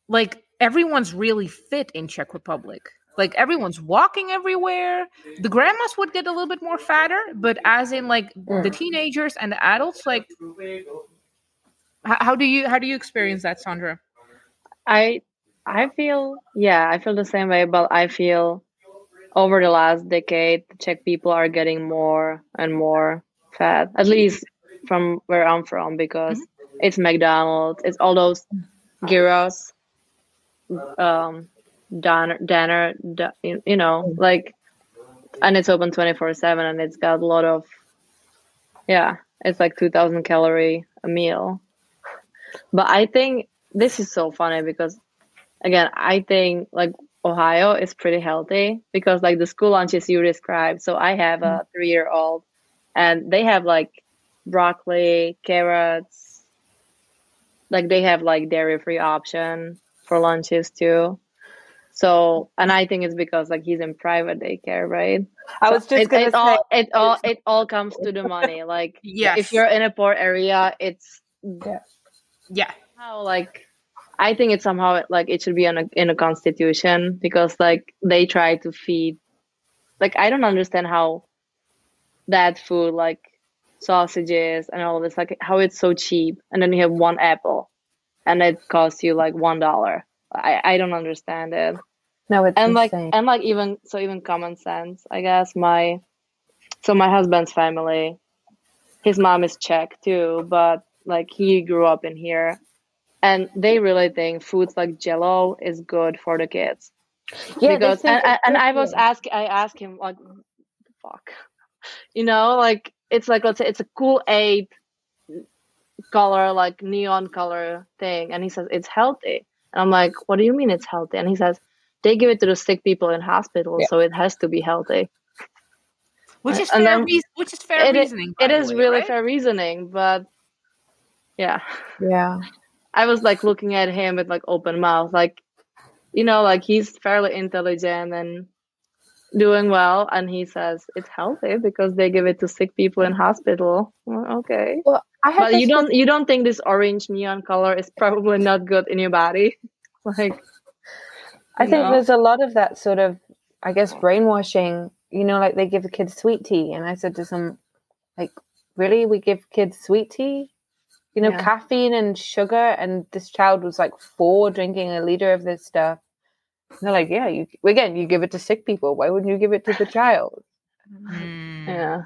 like everyone's really fit in Czech Republic. Like everyone's walking everywhere. The mm. grandmas would get a little bit more fatter, but as in like the mm. teenagers and the adults, like how, do you how do you experience that, Sandra? I I feel yeah, I feel the same way, but I feel over the last decade the Czech people are getting more and more fat. At least from where I'm from because mm-hmm. it's McDonald's, it's all those mm. gyros, um, Danner, dinner, you you know, mm. like, and it's open 24 7 and it's got a lot of, yeah, it's like 2000 calorie a meal. But I think this is so funny because, again, I think like Ohio is pretty healthy because like the school lunches you described. So I have a mm. three year old and they have like broccoli, carrots, like they have like dairy free option for lunches too. So, and I think it's because like he's in private daycare, right? I was So just it, going it to say, all it all it all comes to the money. Like Yes. if you're in a poor area, it's Yeah. how like I think it's somehow like it should be on a, in a constitution because like they try to feed like I don't understand how that food like sausages and all this like how it's so cheap and then you have one apple and it costs you like one dollar. I I don't understand it no, it's and like and like even so even common sense i guess. My so my husband's family his mom is czech too but like he grew up in here. And they really think foods like jello is good for the kids. Yeah, because and, and, and i was ask i asked him like what the fuck. You know like it's like let's say it's a cool eight color like neon color thing and he says it's healthy. And i'm like what do you mean it's healthy? And he says they give it to the sick people in hospitals Yeah. so it has to be healthy Which is And fair then reas- which is fair it reasoning. by it the way, really right? fair reasoning but yeah Yeah. i was like looking at him with like open mouth like you know like he's fairly intelligent and doing well and he says it's healthy because they give it to sick people in hospital Well, okay Well, I had but you don't you don't think this orange neon color is probably not good in your body like I think No. there's a lot of that sort of, I guess, brainwashing. You know, like they give the kids sweet tea, and I said to some, like, really, we give kids sweet tea? You know, Yeah. caffeine and sugar, and this child was like four, drinking a liter of this stuff. And they're like, yeah, you again, you give it to sick people. Why wouldn't you give it to the child? Mm. yeah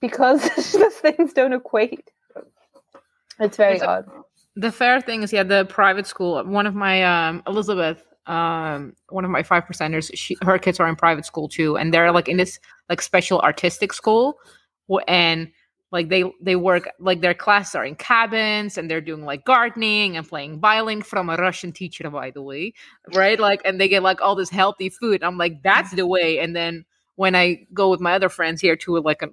Because those things don't equate. It's very It's a- odd. The fair thing is yeah the private school one of my um elizabeth um one of my five percenters she her kids are in private school too and they're like in this like special artistic school. And like they they work like their classes are in cabins and they're doing like gardening and playing violin from a russian teacher by the way right? Like and they get like all this healthy food. I'm like that's the way. And then when I go with my other friends here to like a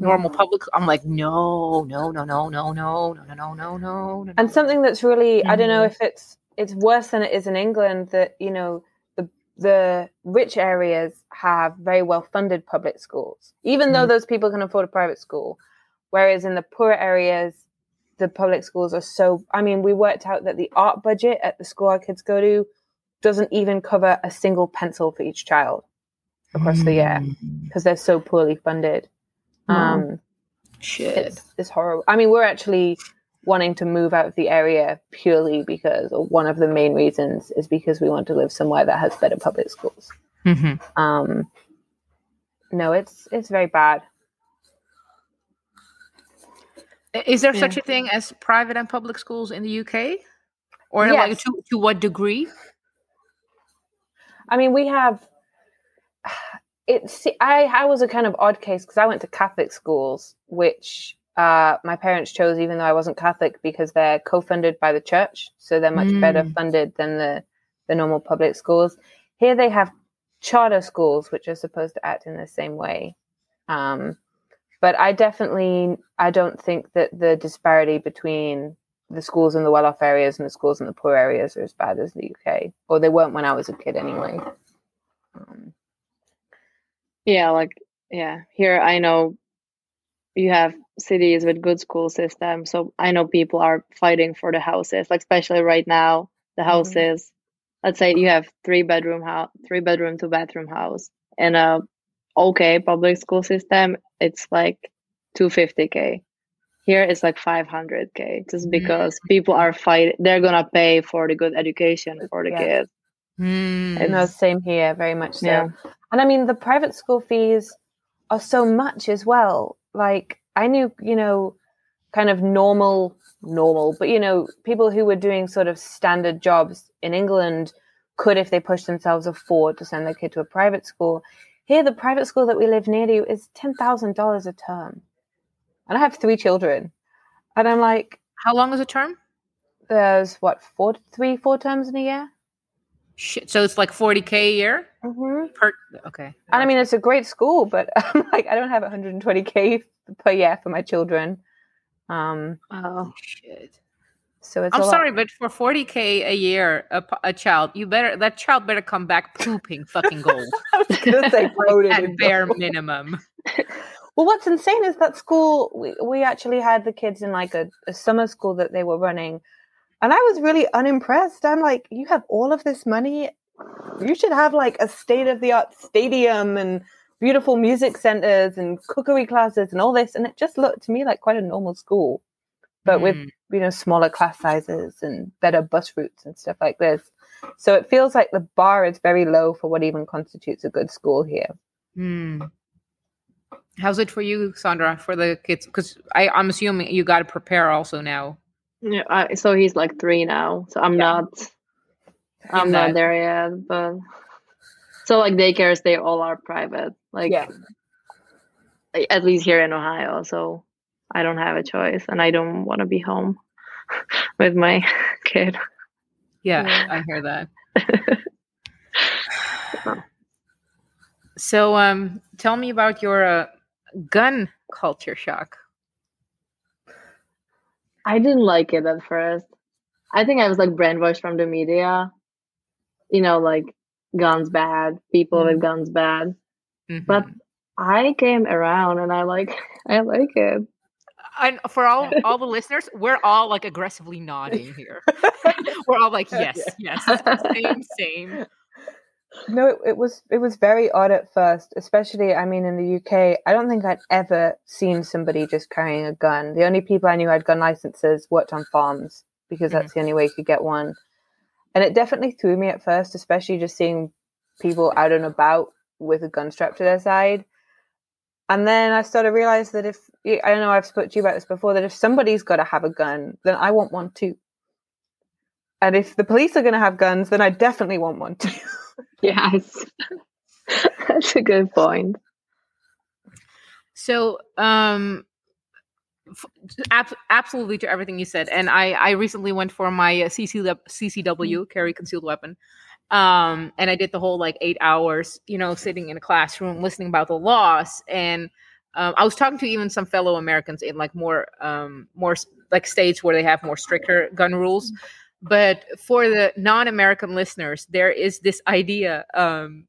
normal public, I'm like, no, no, no, no, no, no, no, no, no, no, no. And something that's really I don't know Mhm. if it's it's worse than it is in England that you know the the rich areas have very well funded public schools, even though Mhm. those people can afford a private school, whereas in the poorer areas. The public schools are so. I mean, we worked out that the art budget at the school our kids go to doesn't even cover a single pencil for each child across the year because they're so poorly funded. Um, Shit. it's, it's horrible. I mean, we're actually wanting to move out of the area purely because, or one of the main reasons is because we want to live somewhere that has better public schools. hmm Um, no, it's it's very bad. Is there Yeah. such a thing as private and public schools in the UK? Or like to, to what degree? I mean, we have. It's I I was a kind of odd case because I went to Catholic schools, which uh, my parents chose, even though I wasn't Catholic, because they're co-funded by the church, so they're much better Mm. funded than the the normal public schools. Here they have charter schools, which are supposed to act in the same way. Um, but I definitely I don't think that the disparity between the schools in the well-off areas and the schools in the poor areas are as bad as the UK, or they weren't when I was a kid anyway. Um, Yeah, like yeah. Here I know you have cities with good school systems, so I know people are fighting for the houses. Like especially right now, the Mhm. houses. Let's say you have three bedroom house, three bedroom, two bathroom house in a okay public school system. It's like two fifty k. Here it's like five hundred k, just because people are fighting. They're gonna pay for the good education for the Yeah. kids. Mm. no, same here, very much so. Yeah. And I mean, the private school fees are so much as well. Like I knew, you know, kind of normal, normal, but you know, people who were doing sort of standard jobs in England could, if they pushed themselves, afford to send their kid to a private school. Here, the private school that we live near to is ten thousand dollars a term, and I have three children, and I'm like, How long is a term? there's what four, three, four terms in a year. Shit. So it's like 40k a year Mm-hmm. per. Okay. And I mean, it's a great school, but I'm like, I don't have 120k per year for my children. Um, Oh, shit. so it's. I'm a lot. sorry, but for 40k a year, a child, you better that child better come back pooping fucking gold. I was gonna say At bare gold. minimum. Well, what's insane is that school. We we actually had the kids in like a, a summer school that they were running, and I was really unimpressed. I'm like, you have all of this money, you should have like a state of the art stadium and beautiful music centers and cookery classes and all this, and it just looked to me like quite a normal school, but with Mm. you know smaller class sizes and better bus routes and stuff like this. So it feels like the bar is very low for what even constitutes a good school here. Hmm. How's it for you, Sandra, for the kids? Because I'm assuming you got to prepare also now. Yeah. I, so he's like three now. So I'm Yeah. not. I'm In not there yet, but so like daycares, they all are private. Like Yeah. at least here in Ohio. So I don't have a choice, and I don't want to be home with my kid. Yeah, Yeah. I hear that. so, um, tell me about your uh, gun culture shock. I didn't like it at first. I think I was like brainwashed from the media. You know, like guns bad, people with guns bad. Mhm. But I came around and I like I like it. and for all all the listeners, we're all like aggressively nodding here. we're all like, yes, yes, same, same. No, it, it was it was very odd at first, especially I mean in the UK. I don't think I'd ever seen somebody just carrying a gun. The only people I knew had gun licenses worked on farms because mm-hmm. that's the only way you could get one. And it definitely threw me at first, especially just seeing people out and about with a gun strapped to their side. And then I started to realize that if I don't know, I've spoke to you about this before, that if somebody's got to have a gun, then I want one too. And if the police are going to have guns, then I definitely want one too. Yes. That's a good point. So, um, f- ab- absolutely to everything you said, and I I recently went for my CC CCW carry concealed weapon, Um, and I did the whole like eight hours, you know, sitting in a classroom listening about the laws. And um, I was talking to even some fellow Americans in like more, um, more like states where they have more stricter gun rules. But for the non-American listeners, there is this idea. Um,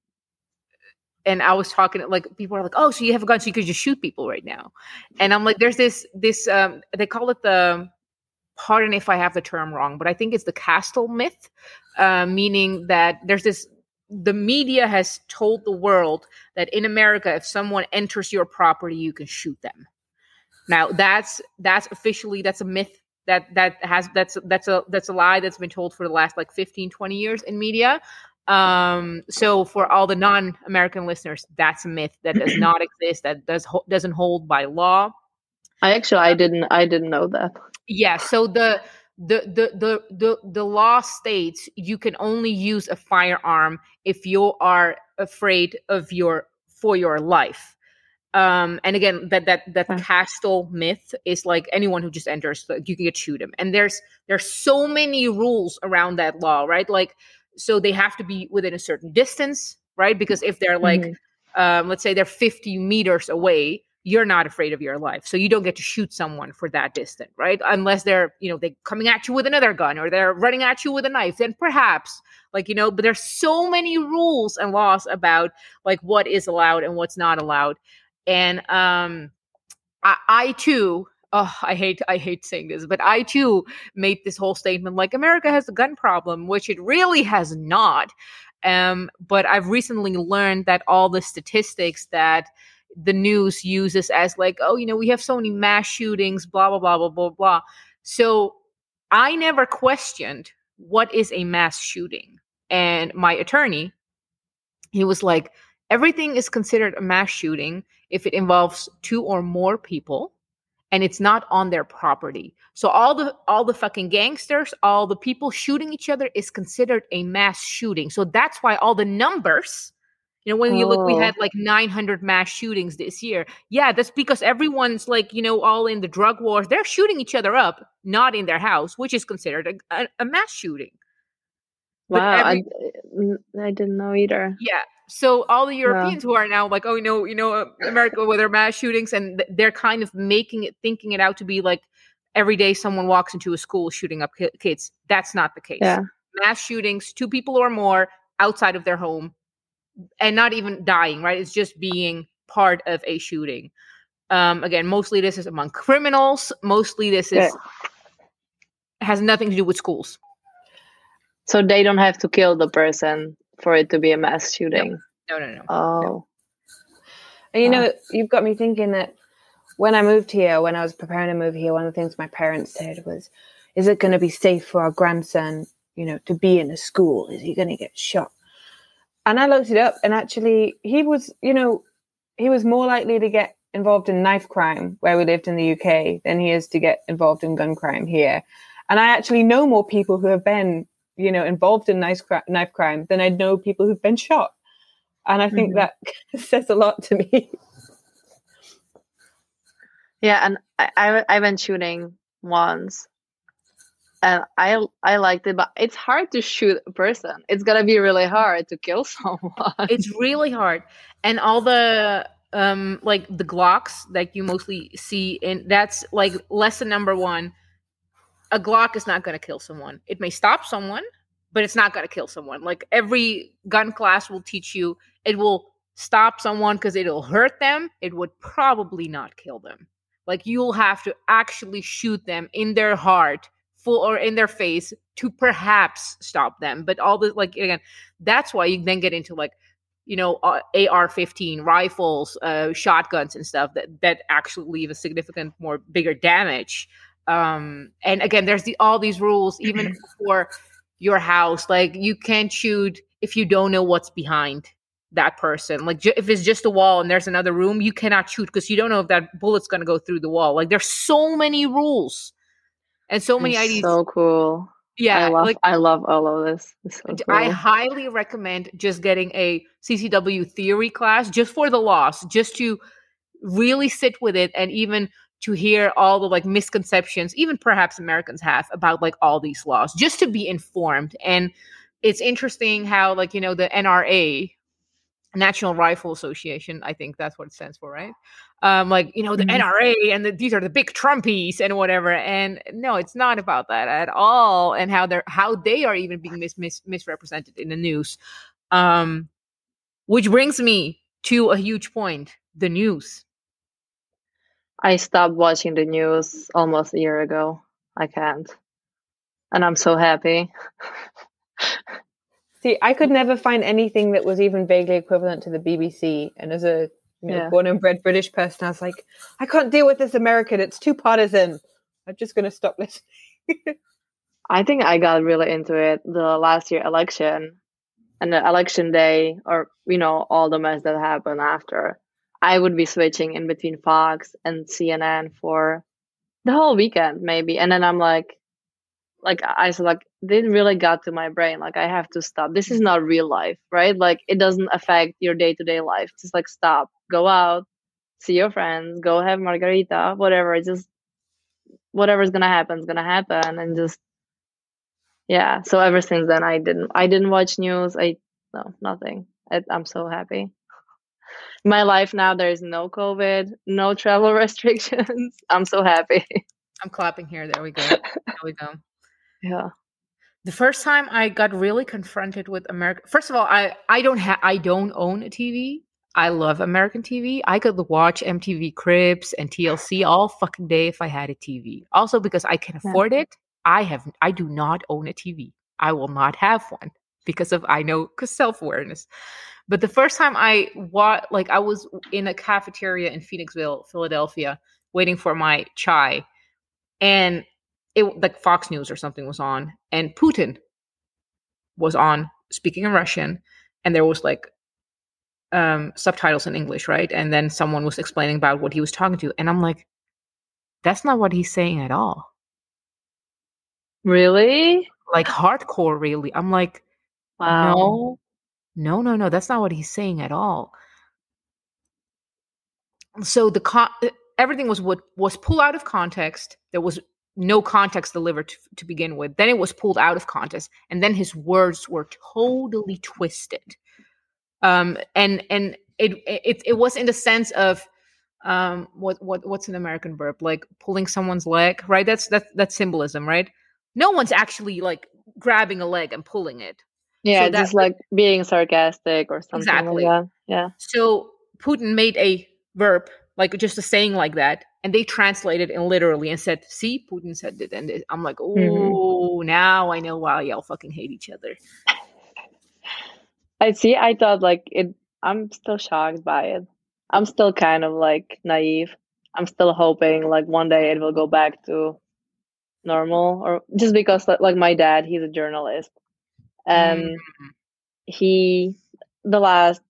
and I was talking like people are like, "Oh, so you have a gun, so you could just shoot people right now?" And I'm like, "There's this this um, they call it the pardon if I have the term wrong, but I think it's the castle myth, uh, meaning that there's this the media has told the world that in America, if someone enters your property, you can shoot them. Now that's that's officially that's a myth that that has that's that's a that's a lie that's been told for the last like 15 20 years in media. Um so for all the non-american listeners that's a myth that does not exist that does doesn't hold by law. I actually i didn't i didn't know that. Yeah so the the, the the the the law states you can only use a firearm if you are afraid of your for your life um and again that that that castle myth is like anyone who just enters like, you can get shoot him and there's there's so many rules around that law right? Like so they have to be within a certain distance right? Because if they're like mm-hmm. um let's say they're 50 meters away you're not afraid of your life. So you don't get to shoot someone for that distance right? Unless they're you know they coming at you with another gun or they're running at you with a knife then perhaps like you know but there's so many rules and laws about like what is allowed and what's not allowed and um, I, I too oh i hate i hate saying this but i too made this whole statement like america has a gun problem which it really has not um, but i've recently learned that all the statistics that the news uses as like oh you know we have so many mass shootings blah blah blah blah blah blah. So i never questioned what is a mass shooting and my attorney he was like everything is considered a mass shooting if it involves two or more people and it's not on their property. So all the all the fucking gangsters, all the people shooting each other is considered a mass shooting. So that's why all the numbers you know, when you look, we oh. had oh. like 900 mass shootings this year. Yeah, that's because everyone's like, you know, all in the drug wars. They're shooting each other up, not in their house, which is considered a, a, a mass shooting. Wow, every, I, I didn't know either. Yeah, so all the Europeans yeah. who are now like, oh, you know, you know, uh, America with their mass shootings, and they're kind of making it, thinking it out to be like every day someone walks into a school shooting up kids. That's not the case. Yeah. Mass shootings, two people or more outside of their home, and not even dying. Right? It's just being part of a shooting. Um, again, mostly this is among criminals. Mostly this is yeah. has nothing to do with schools. So they don't have to kill the person for it to be a mass shooting. No, no, no. no. Oh. No. And you know, you've got me thinking that when I moved here, when I was preparing to move here, one of the things my parents said was, "Is it going to be safe for our grandson, you know, to be in a school? Is he going to get shot?" And I looked it up, and actually, he was, you know, he was more likely to get involved in knife crime where we lived in the UK than he is to get involved in gun crime here. And I actually know more people who have been you know, involved in knife, knife crime than I know people who've been shot. And I think mm-hmm. that says a lot to me. Yeah, and I, I, I went shooting once, and I I liked it, but it's hard to shoot a person. It's gonna be really hard to kill someone. It's really hard, and all the um like the Glocks that you mostly see in that's like lesson number one a Glock is not going to kill someone. It may stop someone, but it's not going to kill someone. Like every gun class will teach you, it will stop someone because it'll hurt them. It would probably not kill them. Like you'll have to actually shoot them in their heart, full or in their face to perhaps stop them. But all the like again, that's why you then get into like you know uh, AR-15 rifles, uh, shotguns, and stuff that that actually leave a significant more bigger damage um and again there's the all these rules even for your house like you can't shoot if you don't know what's behind that person. Like ju- if it's just a wall and there's another room you cannot shoot because you don't know if that bullet's going to go through the wall. Like there's so many rules and so many ideas so cool. Yeah i love like, i love all of this. So cool. i highly recommend just getting a ccw theory class just for the loss just to really sit with it and even to hear all the like misconceptions even perhaps americans have about like all these laws just to be informed and it's interesting how like you know the NRA National Rifle Association, I think that's what it stands for, right? Um, like you know the Mhm. NRA and the, these are the big Trumpies and whatever. And no, it's not about that at all. And how they're how they are even being mis- mis- misrepresented in the news. Um, which brings me to a huge point: the news. I stopped watching the news almost a year ago. I can't. And I'm so happy. See, I could never find anything that was even vaguely equivalent to the BBC. And as a you know, Yeah. born and bred British person, I was like, I can't deal with this American. It's too partisan. I'm just going to stop listening. I think I got really into it the last year election and the election day, or you know, all the mess that happened after. I would be switching in between Fox and CNN for the whole weekend, maybe. And then I'm like, like I said, like they really got to my brain. Like I have to stop. This is not real life, right? Like it doesn't affect your day to day life. Just like stop, go out, see your friends, go have margarita, whatever. Just whatever's gonna happen is gonna happen, and just yeah. So ever since then, I didn't. I didn't watch news. I no nothing. I, I'm so happy. My life now, there is no COVID, no travel restrictions. I'm so happy. I'm clapping here. There we go. There we go. yeah. the first time I got really confronted with America. First of all, I I don't have I don't own a TV. I love American TV. I could watch MTV Cribs and TLC all fucking day if I had a TV. Also because I can Yeah. afford it. I have I do not own a TV. I will not have one because of I know self-awareness. But the first time I wa like I was in a cafeteria in Phoenixville, Philadelphia, waiting for my chai and it like Fox News or something was on, and Putin was on speaking in Russian, and there was like um subtitles in English, right? And then someone was explaining about what he was talking to, and I'm like, that's not what he's saying at all. Really? Like hardcore, really. I'm like, Wow. no, no, no, no. That's not what he's saying at all. So the con- everything was what was pulled out of context. There was no context delivered to, to begin with. Then it was pulled out of context, and then his words were totally twisted. Um, and and it it it was in the sense of um what what what's an American verb like pulling someone's leg, right? That's that's that's symbolism, right? No one's actually like grabbing a leg and pulling it. Yeah, So just like being sarcastic or something Exactly. like. Yeah. So Putin made a verb, like just a saying like that, and they translated it literally and said, "See, Putin said it," and I'm like, "Oh, Mhm. now I know why y'all fucking hate each other." I see. I thought like it. I'm still shocked by it. I'm still kind of like naive. I'm still hoping like one day it will go back to normal, or just because like my dad, he's a journalist, and he the last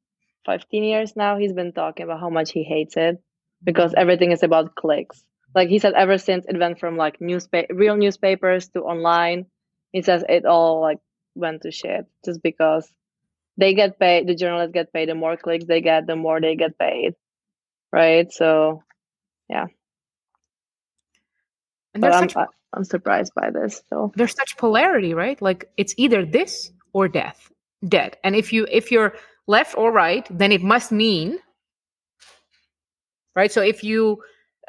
15 years now he's been talking about how much he hates it because mm-hmm. everything is about clicks. Like he said, ever since it went from like newspaper, real newspapers to online, he says it all like went to shit just because they get paid. The journalists get paid. The more clicks they get, the more they get paid, right? So, And but there's such I'm surprised by this. So there's such polarity, right? Like it's either this or death, dead. And if you if you're left or right, then it must mean right. So if you,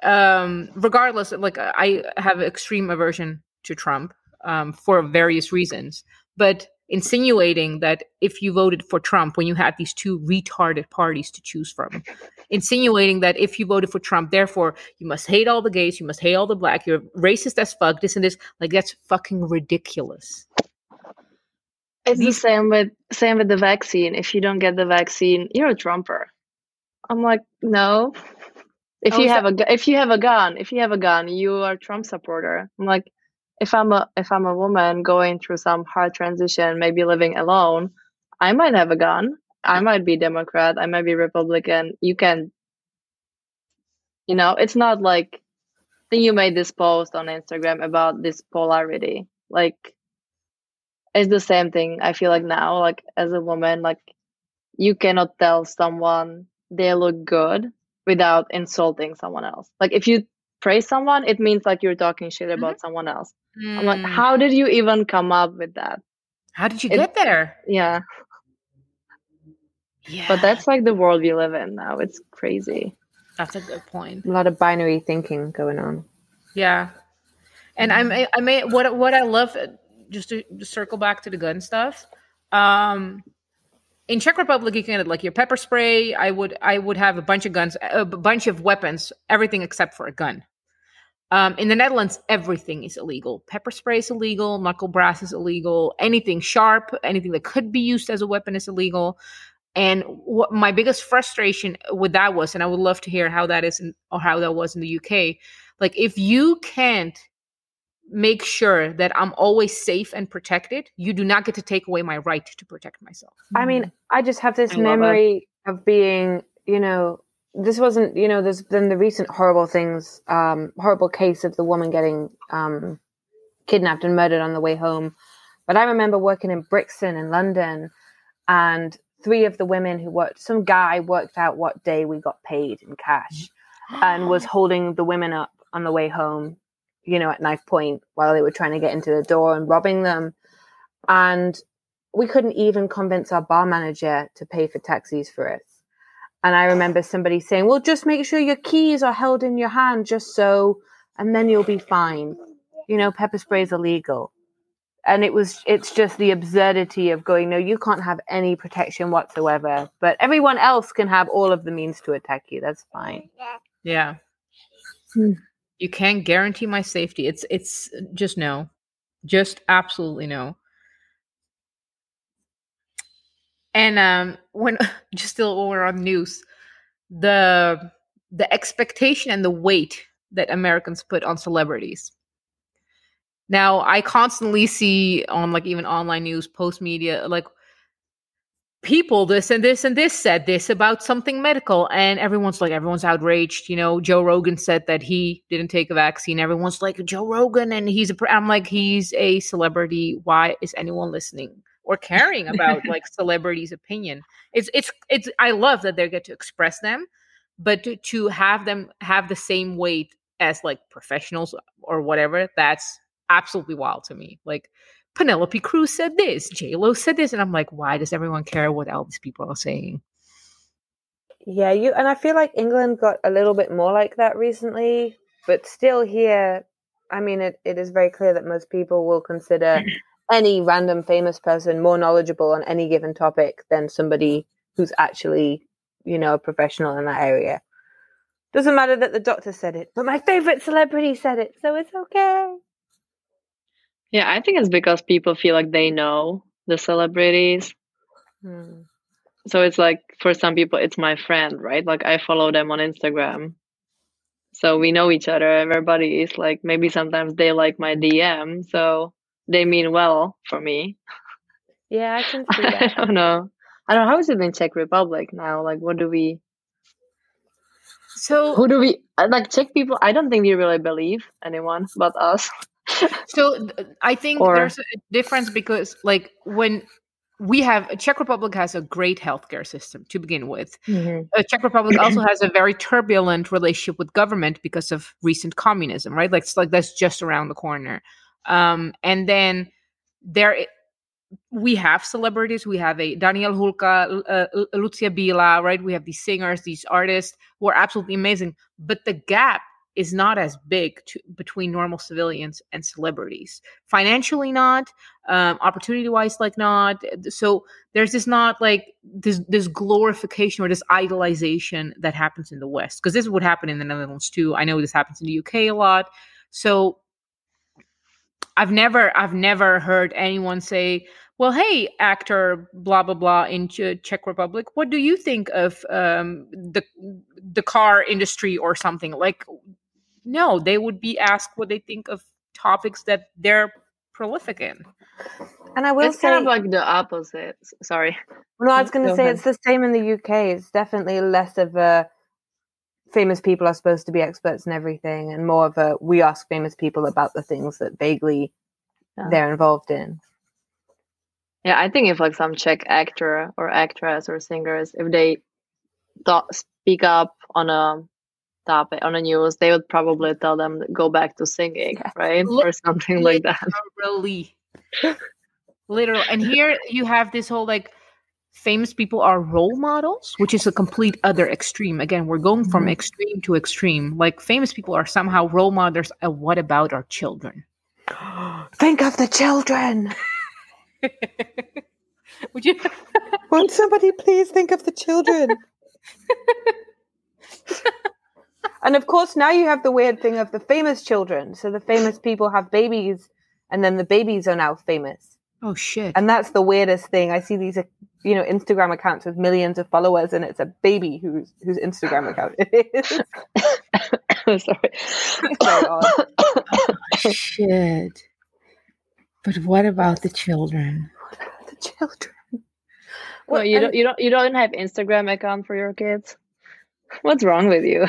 um, regardless, like I have extreme aversion to Trump um, for various reasons, but insinuating that if you voted for Trump when you had these two retarded parties to choose from, insinuating that if you voted for Trump, therefore you must hate all the gays, you must hate all the black, you're racist as fuck, this and this, like that's fucking ridiculous. it's the same with same with the vaccine. If you don't get the vaccine, you're a Trumper. I'm like, no. If Oh, you have a if you have a gun, if you have a gun, you are a Trump supporter. I'm like, if I'm a if I'm a woman going through some hard transition, maybe living alone, I might have a gun. I might be Democrat. I might be Republican. You can, you know, it's not like. I think you made this post on Instagram about this polarity. Like, it's the same thing. I feel like now, like as a woman, like you cannot tell someone they look good without insulting someone else. Like if you praise someone, it means like you're talking shit about someone else. I'm like, Mm. how did you even come up with that? How did you It- get there? Yeah, Yeah, but that's like the world we live in now. It's crazy. that's a good point. A lot of binary thinking going on. Yeah, and I may, I may what what I love uh, just to, to circle back to the gun stuff. Um, in Czech Republic, you can get like your pepper spray. I would I would have a bunch of guns, a bunch of weapons, everything except for a gun. Um, in the Netherlands, everything is illegal. Pepper spray is illegal. Knuckle brass is illegal. Anything sharp, anything that could be used as a weapon is illegal. And what my biggest frustration with that was, and I would love to hear how that is in, or how that was in the UK. Like, if you can't make sure that I'm always safe and protected, you do not get to take away my right to protect myself. I mean, I just have this I memory of being, you know, this wasn't, you know, there's been the recent horrible things, um, horrible case of the woman getting um, kidnapped and murdered on the way home. But I remember working in Brixton in London, and three of the women who worked, some guy worked out what day we got paid in cash and was holding the women up on the way home, you know, at knife point while they were trying to get into the door and robbing them. And we couldn't even convince our bar manager to pay for taxis for us. And I remember somebody saying, well, just make sure your keys are held in your hand just so, and then you'll be fine. You know, pepper spray is illegal. And it was, it's just the absurdity of going, no, you can't have any protection whatsoever, but everyone else can have all of the means to attack you. That's fine. Yeah. Hmm. You can't guarantee my safety. It's it's just no. Just absolutely no. And um when just still when we're on news, the the expectation and the weight that Americans put on celebrities. Now I constantly see on like even online news, post media, like people this and this and this said this about something medical and everyone's like everyone's outraged you know? Joe rogan said that he didn't take a vaccine. Everyone's like joe rogan and he's a pr-" i'm like he's a celebrity. Why is anyone listening or caring about like celebrities opinion it's it's it's i love that they get to express them but to, to have them have the same weight as like professionals or whatever that's absolutely wild to me like Penelope Cruz said this, J Lo said this, and I'm like, why does everyone care what all these people are saying? Yeah, you and I feel like England got a little bit more like that recently, but still here, I mean, it, it is very clear that most people will consider any random famous person more knowledgeable on any given topic than somebody who's actually, you know, a professional in that area. Doesn't matter that the doctor said it, but my favorite celebrity said it, so it's okay. Yeah, I think it's because people feel like they know the celebrities. Hmm. So it's like for some people, it's my friend, right? Like I follow them on Instagram. So we know each other. Everybody is like, maybe sometimes they like my DM. So they mean well for me. Yeah, I can see that. I don't know. I don't know. How is it in Czech Republic now? Like, what do we, So who do we, uh, like Czech people? I don't think they really believe anyone but us. so I think Or- there's a difference because like when we have Czech Republic has a great healthcare system to begin with. Mhm. Uh, Czech Republic also has a very turbulent relationship with government because of recent communism, right? Like it's like that's just around the corner. Um, and then there we have celebrities. We have a Daniel Hulka, uh, Lucie Bílá, right? We have these singers, these artists who are absolutely amazing. But the gap is not as big to, between normal civilians and celebrities. Financially, not. Um, opportunity-wise, like not. So there's this not like this this glorification or this idolization that happens in the West because this would happen in the Netherlands too. I know this happens in the UK a lot. So I've never I've never heard anyone say, "Well, hey, actor blah blah blah in Ch- Czech Republic, what do you think of um, the the car industry or something?" Like, no, they would be asked what they think of topics that they're prolific in. And I will it's say, kind of like the opposite. Sorry. No, I was going to say ahead. it's the same in the UK. It's definitely less of a famous people are supposed to be experts in everything, and more of a we ask famous people about the things that vaguely Yeah. they're involved in. Yeah, I think if like some Czech actor or actress or singers, if they talk, speak up on a topic on the news, they would probably tell them to go back to singing, right, Look- or something like that. Really, Literal. And here you have this whole like famous people are role models, which is a complete other extreme. Again, we're going from Mhm. extreme to extreme. Like famous people are somehow role models. And what about our children? Think of the children. Would you? Won't somebody please think of the children? and of course, now you have the weird thing of the famous children. So the famous people have babies, and then the babies are now famous. Oh shit! And that's the weirdest thing. I see these, you know, Instagram accounts with millions of followers, and it's a baby whose whose Instagram account it is. Sorry. Very odd. Uh, shit. But what about the children? What about the children. Well, you and- don't you don't you don't have Instagram account for your kids? What's wrong with you?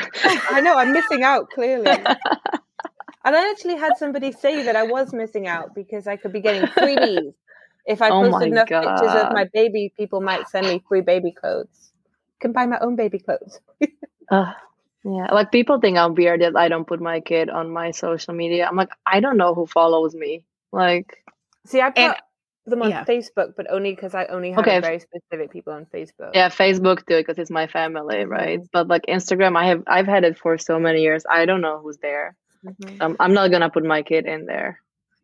I know I'm missing out clearly. And I actually had somebody say that I was missing out because I could be getting freebies. If I Oh my posted enough pictures of my baby, people might send me free baby clothes. can buy my own baby clothes. Ugh. yeah, like people think I'm weird that I don't put my kid on my social media. I'm like, I don't know who follows me. Like, See, I put And- them on yeah. Facebook, but only because I only have Okay. very specific people on Facebook. yeah, Facebook too, because it's my family, right? But like Instagram, I have I've had it for so many years. I don't know who's there. Mhm. Um, I'm not gonna put my kid in there.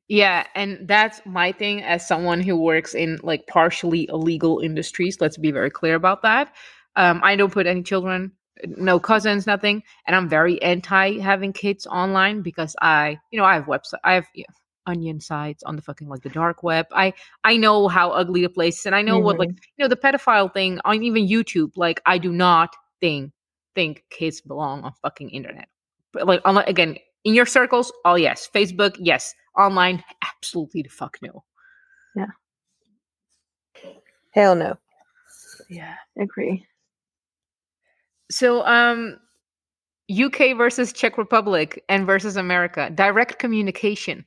Yeah, and that's my thing as someone who works in like partially illegal industries. Let's be very clear about that. Um, I don't put any children, no cousins, nothing, and I'm very anti having kids online because I, you know, I have website, I have yeah, onion sites on the fucking like the dark web. I I know how ugly the place is, and I know what like you know the pedophile thing on even YouTube. Like I do not think think kids belong on fucking internet. But like unlike, again in your circles, oh yes, Facebook, yes, online, absolutely the fuck no. Yeah. Hell no. Yeah, agree. So um UK versus Czech Republic and versus America, direct communication.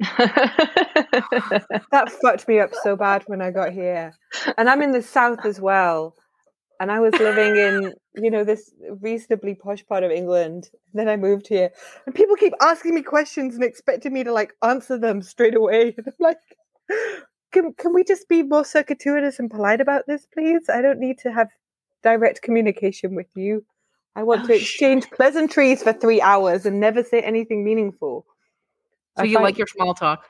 That fucked me up so bad when I got here. And I'm in the south as well. And I was living in, you know, this reasonably posh part of England. Then I moved here. And people keep asking me questions and expecting me to like answer them straight away. And I'm like, can, can we just be more circuitous and polite about this, please? I don't need to have direct communication with you. I want Oh, to shit. exchange pleasantries for three hours and never say anything meaningful. So I you find- like your small talk.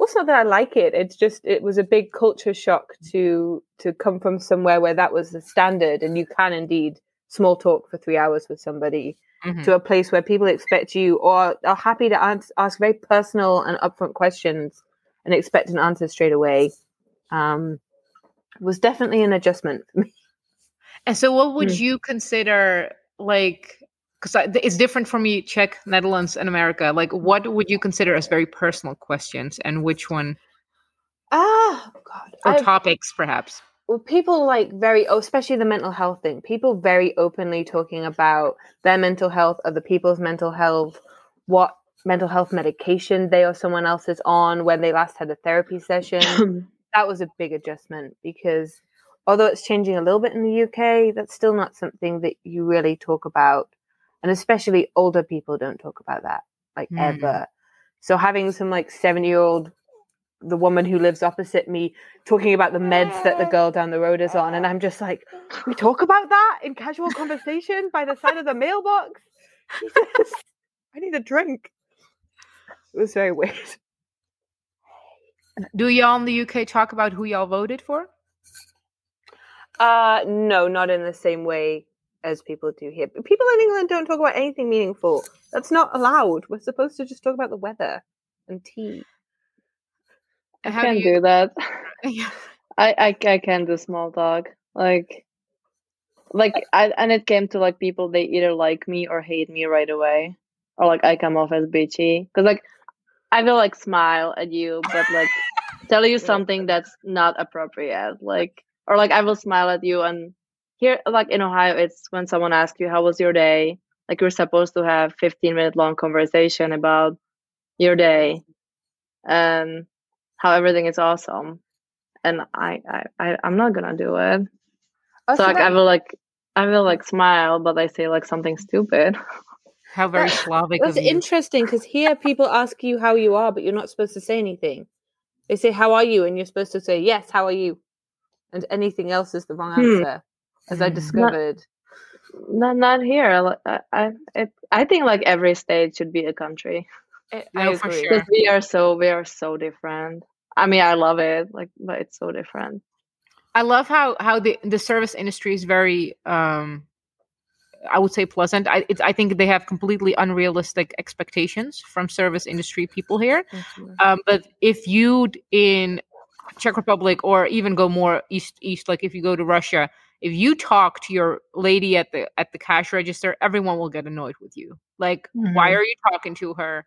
Well, it's not that I like it. It's just it was a big culture shock to to come from somewhere where that was the standard, and you can indeed small talk for three hours with somebody Mhm. to a place where people expect you or are happy to ans- ask very personal and upfront questions and expect an answer straight away. Um, was definitely an adjustment for me. And so what would Hmm. you consider like because it's different for me Czech, Netherlands and America. Like what would you consider as very personal questions and which one Ah, God, or I've- topics perhaps? well, people like very, oh, especially the mental health thing. People very openly talking about their mental health, other people's mental health, what mental health medication they or someone else is on, when they last had a therapy session. that was a big adjustment because although it's changing a little bit in the UK, that's still not something that you really talk about, and especially older people don't talk about that like Hmm. ever. So having some like seven year old the woman who lives opposite me talking about the meds that the girl down the road is on and i'm just like we talk about that in casual conversation by the side of the mailbox Jesus, i need a drink it was very weird Do y'all in the UK talk about who y'all voted for? uh no not in the same way as people do here but people in england don't talk about anything meaningful that's not allowed we're supposed to just talk about the weather and tea I How can't do you- do that. Yeah. I, I I can't do small talk. Like like I and it came to like people they either like me or hate me right away. Or like I come off as bitchy. Cause like I will like smile at you but like tell you something that's not appropriate. Like or like I will smile at you and here like in Ohio it's when someone asks you how was your day? Like you're supposed to have fifteen minute long conversation about your day and how everything is awesome and I, I, I I'm not gonna do it. Oh, so like that- I will like I will like smile, but I say like something stupid. How very That- Slavic That's interesting because here people ask you how you are, but you're not supposed to say anything. They say, How are you? And you're supposed to say, Yes, how are you? And anything else is the wrong Hmm. Answer, as I discovered. Not not here. I I, it, I think like every state should be a country I, No, I for agree. sure. we are so we are so different. I mean, I love it. Like, but it's so different. I love how how the the service industry is very um I would say pleasant. I it's, I think they have completely unrealistic expectations from service industry people here. Um, but if you d- in Czech Republic or even go more east east, like if you go to Russia, if you talk to your lady at the at the cash register everyone will get annoyed with you like mm-hmm. why are you talking to her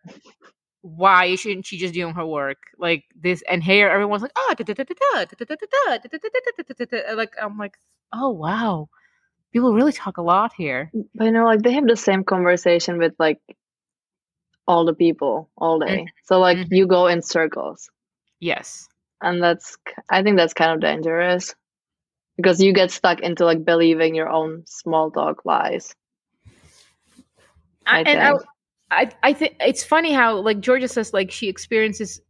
why shouldn't she just doing her work like this and here everyone's like oh like i'm like oh wow people really talk a lot here but you know like they have the same conversation with like all the people all day so like mm-hmm. you go in circles yes and that's i think that's kind of dangerous because you get stuck into like believing your own small talk lies. I I, and I, think. I, I think it's funny how like Georgia says like she experiences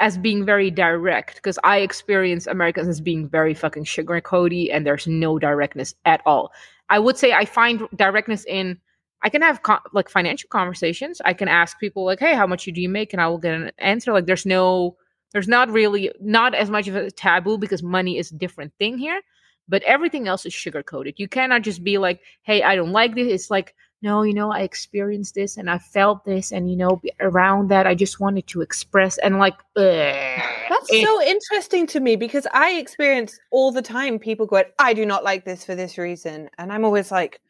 as being very direct because I experience Americans as being very fucking sugar coaty and there's no directness at all. I would say I find directness in I can have co- like financial conversations. I can ask people like, "Hey, how much do you make?" and I will get an answer. Like, there's no, there's not really not as much of a taboo because money is a different thing here. But everything else is sugar coated. You cannot just be like, "Hey, I don't like this." It's like, no, you know, I experienced this and I felt this, and you know, around that, I just wanted to express and like, ugh. That's It- so interesting to me because I experience all the time people going, I do not like this for this reason. And I'm always like,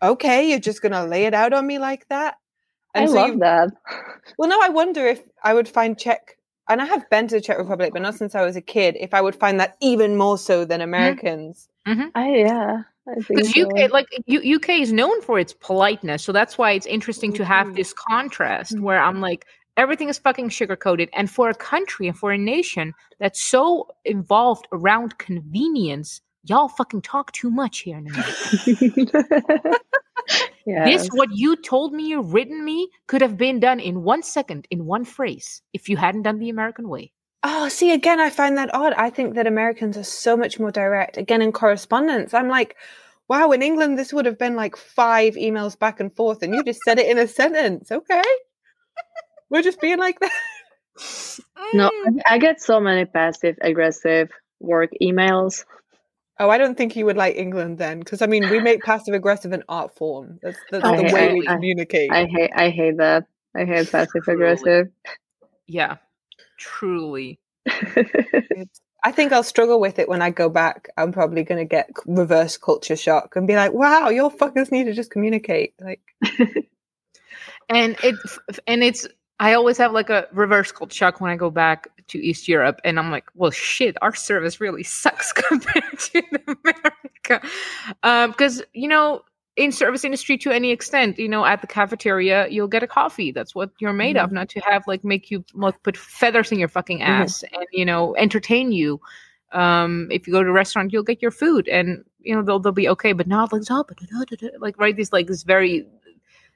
okay, you're just going to lay it out on me like that? I so love you- that. Well, no, I wonder if I would find Czech, and I have been to the Czech Republic, but not since I was a kid, if I would find that even more so than Americans. I yeah. I think because so. UK, like U- UK, is known for its politeness, so that's why it's interesting to have Mhm. this contrast Mm-hmm. where I'm like, everything is fucking sugar coated, and for a country and for a nation that's so involved around convenience, y'all fucking talk too much here in America. yes. This, what you told me, you written me, could have been done in one second, in one phrase, if you hadn't done the American way. Oh, see, again, I find that odd. I think that Americans are so much more direct. Again, in correspondence, I'm like, wow, in England, this would have been like five emails back and forth, and you just said it in a sentence. Okay. We're just being like that. no, Mm. I I get so many passive aggressive work emails. Oh, I don't think you would like England then, because I mean, we make passive aggressive an art form. That's, that's the hate- way I- we I- communicate. I hate I hate that. I hate passive aggressive. Yeah, truly. I think I'll struggle with it when I go back. I'm probably going to get reverse culture shock and be like, "Wow, your fuckers need to just communicate." Like, and it and it's I always have like a reverse culture shock when I go back to East Europe, and I'm like, well, shit, our service really sucks compared to America, Um, because you know. In service industry to any extent, you know, at the cafeteria, you'll get a coffee. That's what you're made of, not to have like make you like put feathers in your fucking ass and you know entertain you. Um, if you go to a restaurant, you'll get your food, and you know they'll they'll be okay, but not like "Oh, like right these like this very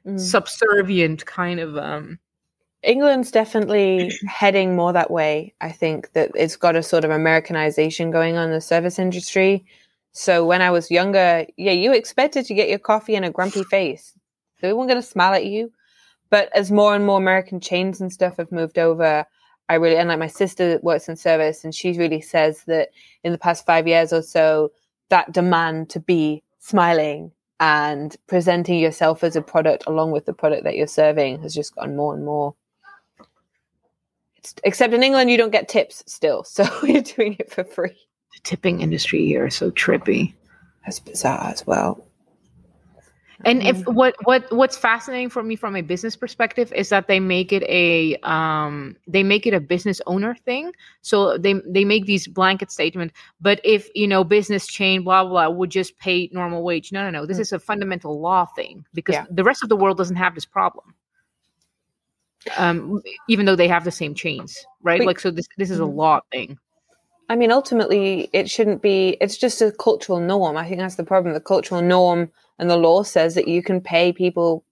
mm. subservient kind of um England's definitely heading more that way. I think that it's got a sort of Americanization going on in the service industry. So when I was younger, yeah, you expected to get your coffee in a grumpy face. They weren't going to smile at you. But as more and more American chains and stuff have moved over, I really, and like my sister works in service, and she really says that in the past five years or so, that demand to be smiling and presenting yourself as a product along with the product that you're serving has just gotten more and more. It's, except in England, you don't get tips still, so you're doing it for free. the tipping industry here is so trippy That's bizarre as well. and if what what what's fascinating for me from a business perspective is that they make it a um they make it a business owner thing so they they make these blanket statement but if you know business chain blah blah, blah would just pay normal wage no no no this Mm. is a fundamental law thing because Yeah. the rest of the world doesn't have this problem um even though they have the same chains right Wait. like so this this is a Mhm. law thing I mean, ultimately, it shouldn't be, it's just a cultural norm. I think that's the problem. The cultural norm and the law says that you can pay people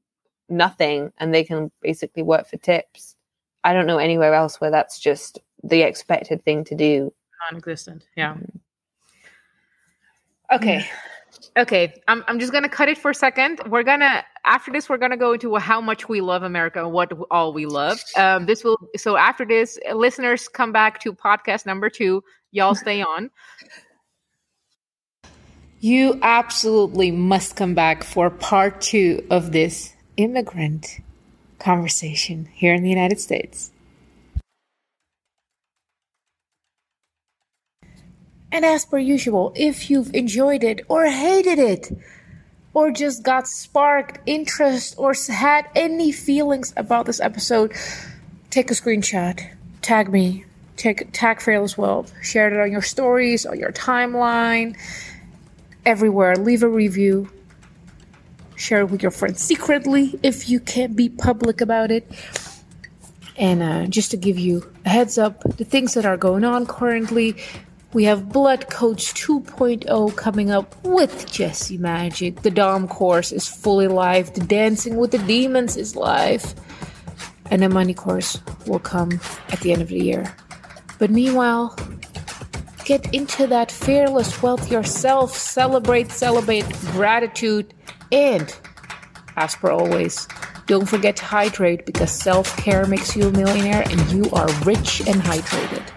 nothing and they can basically work for tips. I don't know anywhere else where that's just the expected thing to do. Non-existent. Yeah. Okay. Okay, I'm, I'm just gonna cut it for a second. We're gonna after this we're gonna go into how much we love America and what all we love. Um, this will so after this, listeners come back to podcast number two. Y'all stay on. You absolutely must come back for part two of this immigrant conversation here in the United States. And as per usual, if you've enjoyed it or hated it, or just got sparked interest or had any feelings about this episode, take a screenshot, tag me, take, tag Fearless Wealth, share it on your stories, on your timeline, everywhere. Leave a review, share it with your friends secretly if you can't be public about it. And uh, just to give you a heads up, the things that are going on currently, we have Blood Coach 2.0 coming up with Jesse Magic. The Dom course is fully live. The Dancing with the Demons is live. And the Money course will come at the end of the year. But meanwhile, get into that fearless wealth yourself. Celebrate, celebrate gratitude. And, as per always, don't forget to hydrate because self care makes you a millionaire and you are rich and hydrated.